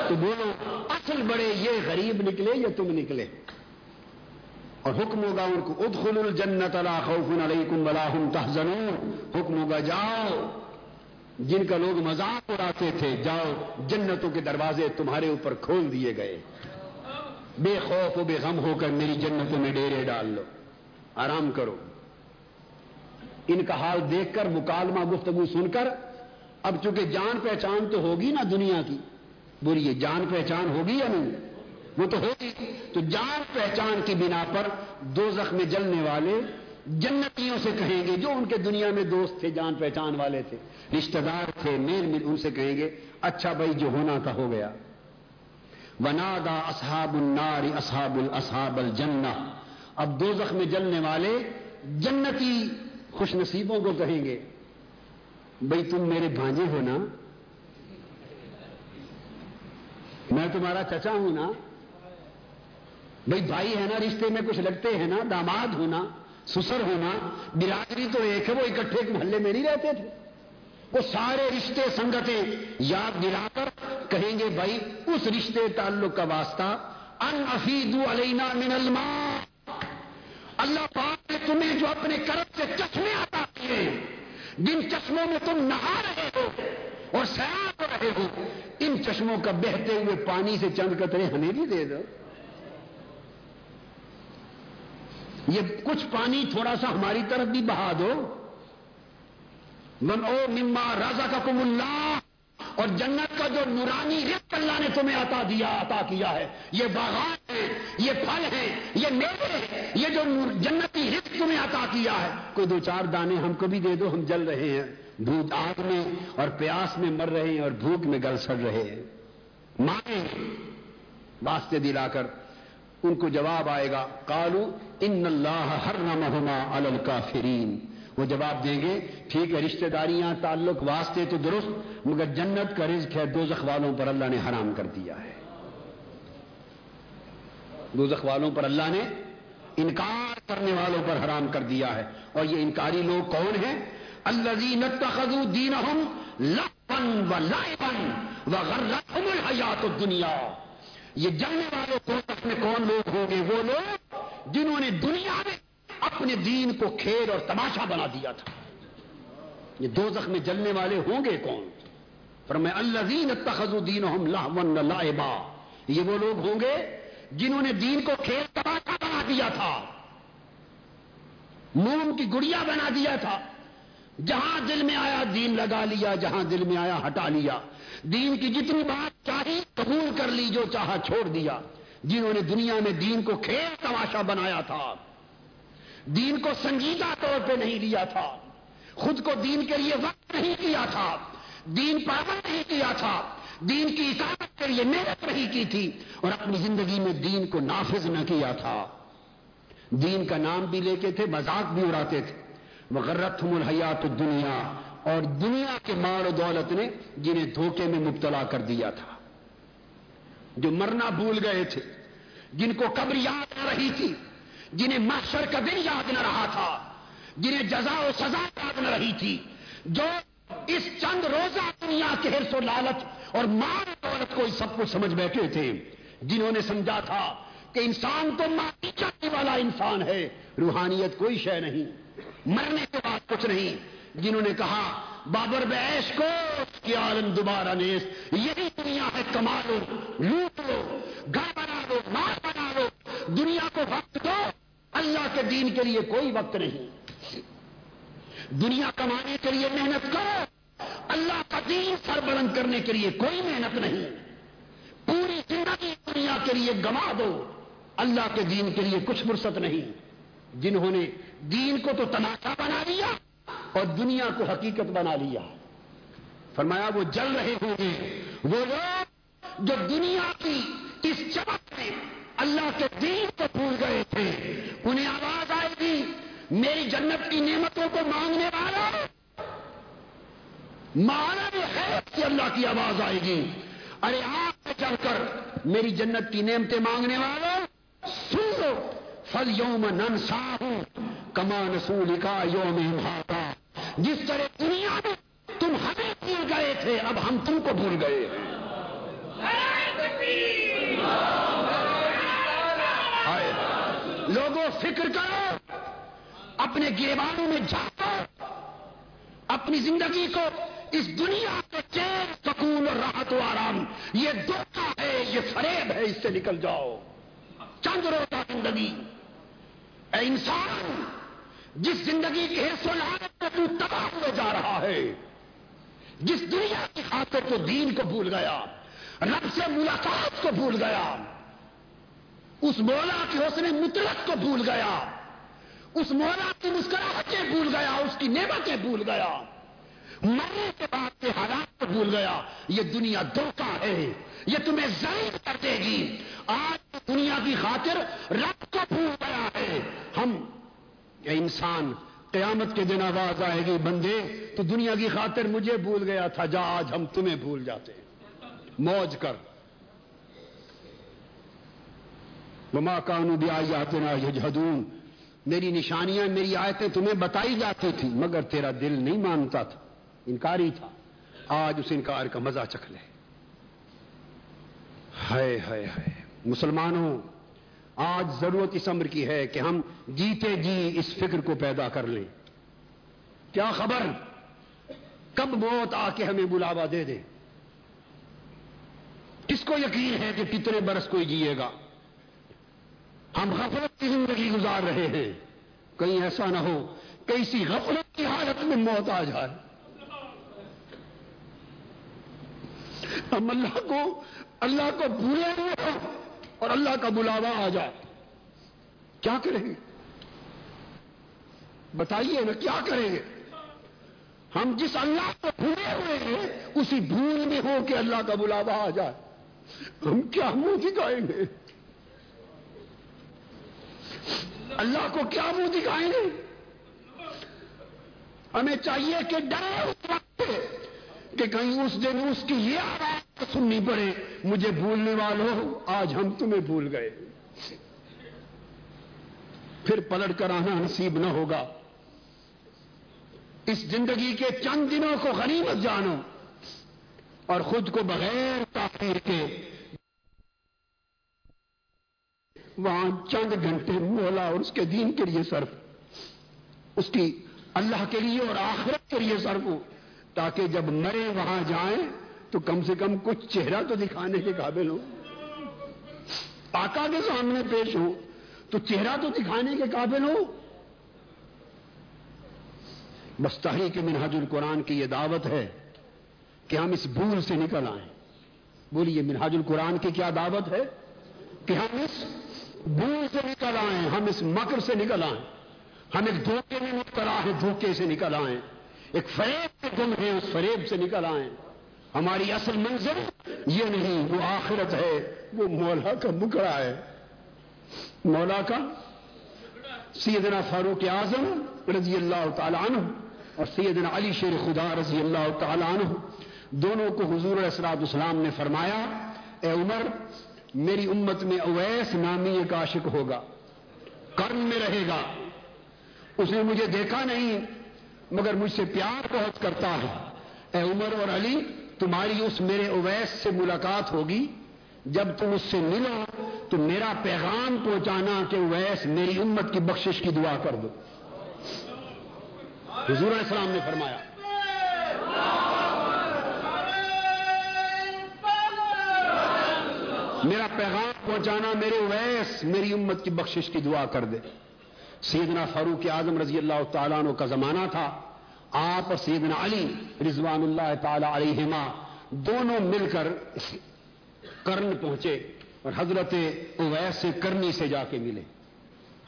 تو بولو اصل بڑے یہ غریب نکلے یا تم نکلے؟ اور حکم ہوگا ان کو ادخل الجنت لا خوف علیکم ولا هم تحزنون۔ حکم ہوگا، جاؤ۔ جن کا لوگ مذاق اڑاتے تھے، جاؤ۔ جنتوں کے دروازے تمہارے اوپر کھول دیے گئے۔ بے خوف و بے غم ہو کر میری جنتوں میں ڈیرے ڈال لو۔ آرام کرو۔ ان کا حال دیکھ کر مکالمہ گفتگو سن کر، اب چونکہ جان پہچان تو ہوگی نا دنیا کی، بولیے، جان پہچان ہوگی یا نہیں؟ وہ تو ہوگی تو جان پہچان کی بنا پر دو میں جلنے والے جنتیوں سے کہیں گے جو ان کے دنیا میں دوست تھے، جان پہچان والے تھے، رشتہ دار تھے، میل مل ان سے کہیں گے اچھا بھائی جو ہونا تھا ہو گیا۔ ونادا اصحاب النار اصحاب الاصحاب الجنہ۔ اب دو میں جلنے والے جنتی خوش نصیبوں کو کہیں گے، بھائی تم میرے بھانجے ہو نا؟ میں تمہارا چچا ہوں نا؟ بھائی بھائی ہے نا، رشتے میں کچھ لگتے ہیں نا، داماد ہونا، سسر ہونا، برادری تو ایک ہے، وہ اکٹھے محلے میں نہیں رہتے تھے۔ وہ سارے رشتے، سنگتیں یاد دلا کر کہیں گے، بھائی اس رشتے تعلق کا واسطہ ان علینا من الماء۔ اللہ پاک نے تمہیں جو اپنے کرم سے چشمے آتا کیے جن چشموں میں تم نہا رہے ہو اور سیاح رہے ہو، ان چشموں کا بہتے ہوئے پانی سے چند قطرے ہمیں بھی دے دو۔ یہ کچھ پانی تھوڑا سا ہماری طرف بھی بہا دو۔ من او مما راجا کا کم اللہ، اور جنت کا جو نورانی رزق اللہ نے تمہیں عطا دیا، عطا کیا ہے۔ یہ باغات ہیں، یہ پھل ہیں، یہ میوے ہیں، یہ جو جنتی رزق تمہیں عطا کیا ہے۔ کوئی دو چار دانے ہم کو بھی دے دو، ہم جل رہے ہیں۔ بھوک آگ میں اور پیاس میں مر رہے ہیں اور بھوک میں گل سڑ رہے ہیں۔ مائیں، واسطے دلا کر۔ ان کو جواب آئے گا کالو ان اللہ ہر نما الکافرین۔ وہ جواب دیں گے، ٹھیک ہے، رشتہ داریاں، تعلق واسطے تو درست، مگر جنت کا رزق ہے دو والوں پر اللہ نے حرام کر دیا ہے۔ دو والوں پر اللہ نے انکار کرنے والوں پر حرام کر دیا ہے۔ اور یہ انکاری لوگ کون ہیں؟ اللہ دین و لائبن و دنیا یہ جاننے والوں کو اپنے کون لوگ ہوں گے؟ وہ لوگ جنہوں نے دنیا میں اپنے دین کو کھیل اور تماشا بنا دیا تھا۔ یہ دو میں جلنے والے ہوں گے کون؟ پر میں اللہ دین دین لائبا یہ وہ لوگ ہوں گے جنہوں نے دین کو کھیل تماشا بنا دیا تھا۔ موم کی گڑیا بنا دیا تھا۔ جہاں دل میں آیا دین لگا لیا، جہاں دل میں آیا ہٹا لیا۔ دین کی جتنی بات چاہی، قبول کر لی، جو چاہا چھوڑ دیا۔ جنہوں نے دنیا میں دین کو کھیل تماشا بنایا تھا، دین کو سنجیدہ طور پہ نہیں لیا تھا، خود کو دین کے لیے وقت نہیں کیا تھا، دین پابند نہیں کیا تھا، دین کی اطاعت کے لیے محنت نہیں کی تھی، اور اپنی زندگی میں دین کو نافذ نہ کیا تھا۔ دین کا نام بھی لے کے تھے، مذاق بھی اڑاتے تھے۔ مغرت الحیات دنیا اور دنیا کے مار و دولت نے جنہیں دھوکے میں مبتلا کر دیا تھا۔ جو مرنا بھول گئے تھے، جن کو قبر یاد آ رہی تھی، جنہیں محشر کا دن یاد نہ رہا تھا، جنہیں جزا و سزا یاد نہ رہی تھی، جو اس چند روزہ دنیا کے حرص و لالچ اور مار دولت کو سب کو سمجھ بیٹھے تھے، جنہوں نے سمجھا تھا کہ انسان تو ماری جانے والا انسان ہے، روحانیت کوئی شے نہیں۔ مرنے کے بعد کچھ نہیں۔ جنہوں نے کہا، بابر بیش کو کہ عالم دوبارہ نیس یہی دنیا ہے کما لو لوٹ لو گھر بنا لو مار بنا لو۔ دنیا کو وقت دو، اللہ کے دین کے لیے کوئی وقت نہیں۔ دنیا کمانے کے لیے محنت کرو۔ اللہ کا دین سر بلند کرنے کے لیے کوئی محنت نہیں۔ پوری زندگی دنیا کے لیے گما دو۔ اللہ کے دین کے لیے کچھ فرصت نہیں۔ جنہوں نے دین کو تو تماشا بنا لیا اور دنیا کو حقیقت بنا لیا۔ فرمایا، وہ جل رہے ہوں گے۔ وہ لوگ جو دنیا کی اس چمک میں اللہ کے دین کو بھول گئے تھے، انہیں آواز آئے گی، میری جنت کی نعمتوں کو مانگنے والا۔ مانا ہے کہ اللہ کی آواز آئے گی۔ ارے آپ میں چل کر میری جنت کی نعمتیں مانگنے والا، سن لو فل یوم ننسا ہوں کما نسول کا یوم ہاتا جس طرح دنیا میں تم ہمیں بھول گئے تھے، اب ہم تم کو بھول گئے لوگوں فکر کرو۔ اپنے گریبانوں میں جاؤ اپنی زندگی کو اس دنیا کے چین، سکون اور راحت و آرام، یہ دھوکہ ہے، یہ فریب ہے، اس سے نکل جاؤ۔ چند روزہ زندگی۔ اے انسان جس زندگی کے حصوں لانت میں تو تباہ ہوئے جا رہا ہے، جس دنیا کی خاطر تو دین کو بھول گیا، رب سے ملاقات کو بھول گیا، اس مولا کے حوصلے مطلق کو بھول گیا، اس مولا کی مسکراہٹیں بھول گیا، اس کی نعمتیں بھول گیا، مرنے کے بعد کے حالات کو بھول گیا، یہ دنیا دھوکہ ہے، یہ تمہیں ضرور کر دے گی۔ آج دنیا کی خاطر رب کو بھول گیا ہے، ہم کہ انسان قیامت کے دن آواز آئے گی، بندے، تو دنیا کی خاطر مجھے بھول گیا تھا، جا آج ہم تمہیں بھول جاتے موج کر۔ مما کانو بھی آئی جاتے نا میری نشانیاں، میری آیتیں تمہیں بتائی جاتی تھی مگر تیرا دل نہیں مانتا تھا۔ انکاری تھا۔ آج اس انکار کا مزہ چکھ لے۔ ہائے ہائے ہائے۔ مسلمانوں آج ضرورت اس امر کی ہے کہ ہم جیتے جی اس فکر کو پیدا کر لیں۔ کیا خبر؟ کب موت آ کے ہمیں بلاوا دے دے؟ کس کو یقین ہے کہ کتنے برس کوئی جیے گا؟ ہم غفلت کی زندگی گزار رہے ہیں۔ کہیں ایسا نہ ہو کیسی غفلت کی حالت میں موت آ جائے۔ ہم اللہ کو اللہ کو بھولے ہوئے اور اللہ کا بلاوا آ جائے کیا کریں گے؟ بتائیے نا کیا کریں گے؟ ہم جس اللہ کو بھولے ہوئے ہیں، اسی بھول میں ہو کہ اللہ کا بلاوا آ جائے۔ ہم کیا منہ دکھائیں گے؟ اللہ کو کیا منہ دکھائیں گے؟ ہمیں چاہیے کہ ڈر کہ کہیں اس دن اس کی یہ آواز سننی پڑے، مجھے بھولنے والوں آج ہم تمہیں بھول گئے۔ پھر پلٹ کر آنا نصیب نہ ہوگا۔ اس زندگی کے چند دنوں کو غنیمت جانو اور خود کو بغیر تاخیر کے وہاں چند گھنٹے مولا اور اس کے دین کے لیے صرف، اس کی اللہ کے لیے اور آخرت کے لیے صرف۔ ہو تاکہ جب مرے وہاں جائیں تو کم سے کم کچھ چہرہ تو دکھانے کے قابل ہو آقا کے سامنے پیش ہو تو چہرہ تو دکھانے کے قابل ہو بس تحریک منہاج القرآن کی یہ دعوت ہے کہ ہم اس بھول سے نکل آئیں۔ بولیے منہاج القرآن کی کیا دعوت ہے؟ کہ ہم اس بھول سے نکل آئیں، ہم اس مکر سے نکل آئیں۔ ہم ایک دھوکے میں مبتلا ہیں، دھوکے سے نکل آئیں۔ ایک فریب میں گم ہیں، اس فریب سے نکل آئیں۔ ہماری اصل منظر یہ نہیں، وہ آخرت ہے، وہ مولا کا مکڑا ہے۔ مولا کا؟ سیدنا فاروق اعظم رضی اللہ تعالیٰ عنہ اور سیدنا علی شیر خدا رضی اللہ تعالیٰ عنہ، دونوں کو حضور اسرات اسلام نے فرمایا، اے عمر، میری امت میں اویس نامی ایک عاشق ہوگا کرم میں رہے گا۔ اس نے مجھے دیکھا نہیں مگر مجھ سے پیار بہت کرتا ہے۔ اے عمر اور علی، تمہاری اس میرے اویس سے ملاقات ہوگی۔ جب تم اس سے ملو، تو میرا پیغام پہنچانا کہ اویس میری امت کی بخشش کی دعا کر دو۔ حضور علیہ السلام نے فرمایا۔ میرا پیغام پہنچانا، میرے ویس میری امت کی بخشش کی دعا کر دے۔ سیدنا فاروق اعظم رضی اللہ تعالیٰ عنہ کا زمانہ تھا۔ آپ اور سیدنا علی رضوان اللہ تعالی علیہما دونوں مل کر کرن پہنچے اور حضرت اویس سے کرنی سے جا کے ملے۔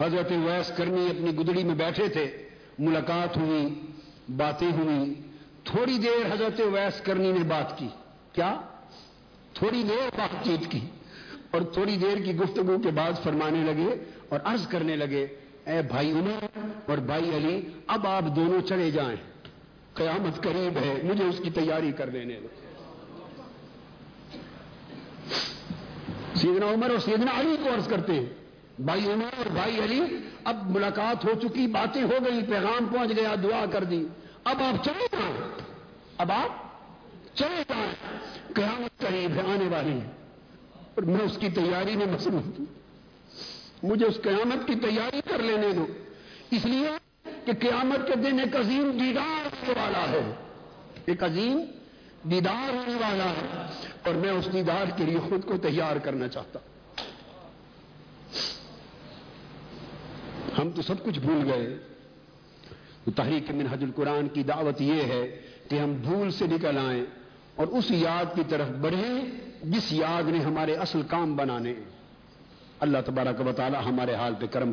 حضرت اویس کرنی اپنی گدڑی میں بیٹھے تھے، ملاقات ہوئی، باتیں ہوئی۔ تھوڑی دیر حضرت ویس کرنی نے بات کی۔ کیا؟ تھوڑی دیر بات چیت کی اور تھوڑی دیر کی گفتگو کے بعد فرمانے لگے اور عرض کرنے لگے اے بھائی عمر اور بھائی علی، اب آپ دونوں چلے جائیں۔ قیامت قریب ہے، مجھے اس کی تیاری کر دینے دو۔ سیدنا عمر اور سیدنا علی کو عرض کرتے ہیں، بھائی عمر اور بھائی علی، اب ملاقات ہو چکی، باتیں ہو گئی پیغام پہنچ گیا، دعا کر دی۔ اب آپ چلے جائیں۔ اب آپ چلے جائیں۔ قیامت قریب ہے، آنے والی ہے اور میں اس کی تیاری میں مصروف ہوں۔ مجھے اس قیامت کی تیاری کر لینے دو۔ اس لیے کہ قیامت کے دن ایک عظیم دیدار ہونے والا ہے۔ ایک عظیم دیدار ہونے والا ہے۔ اور میں اس دیدار کے لیے خود کو تیار کرنا چاہتا ہوں۔ ہم تو سب کچھ بھول گئے۔ تحریک منہج القرآن کی دعوت یہ ہے کہ ہم بھول سے نکل آئیں اور اس یاد کی طرف بڑھیں جس یاد نے ہمارے اصل کام بنانے۔ اللہ تبارک و تعالی ہمارے حال پہ کرم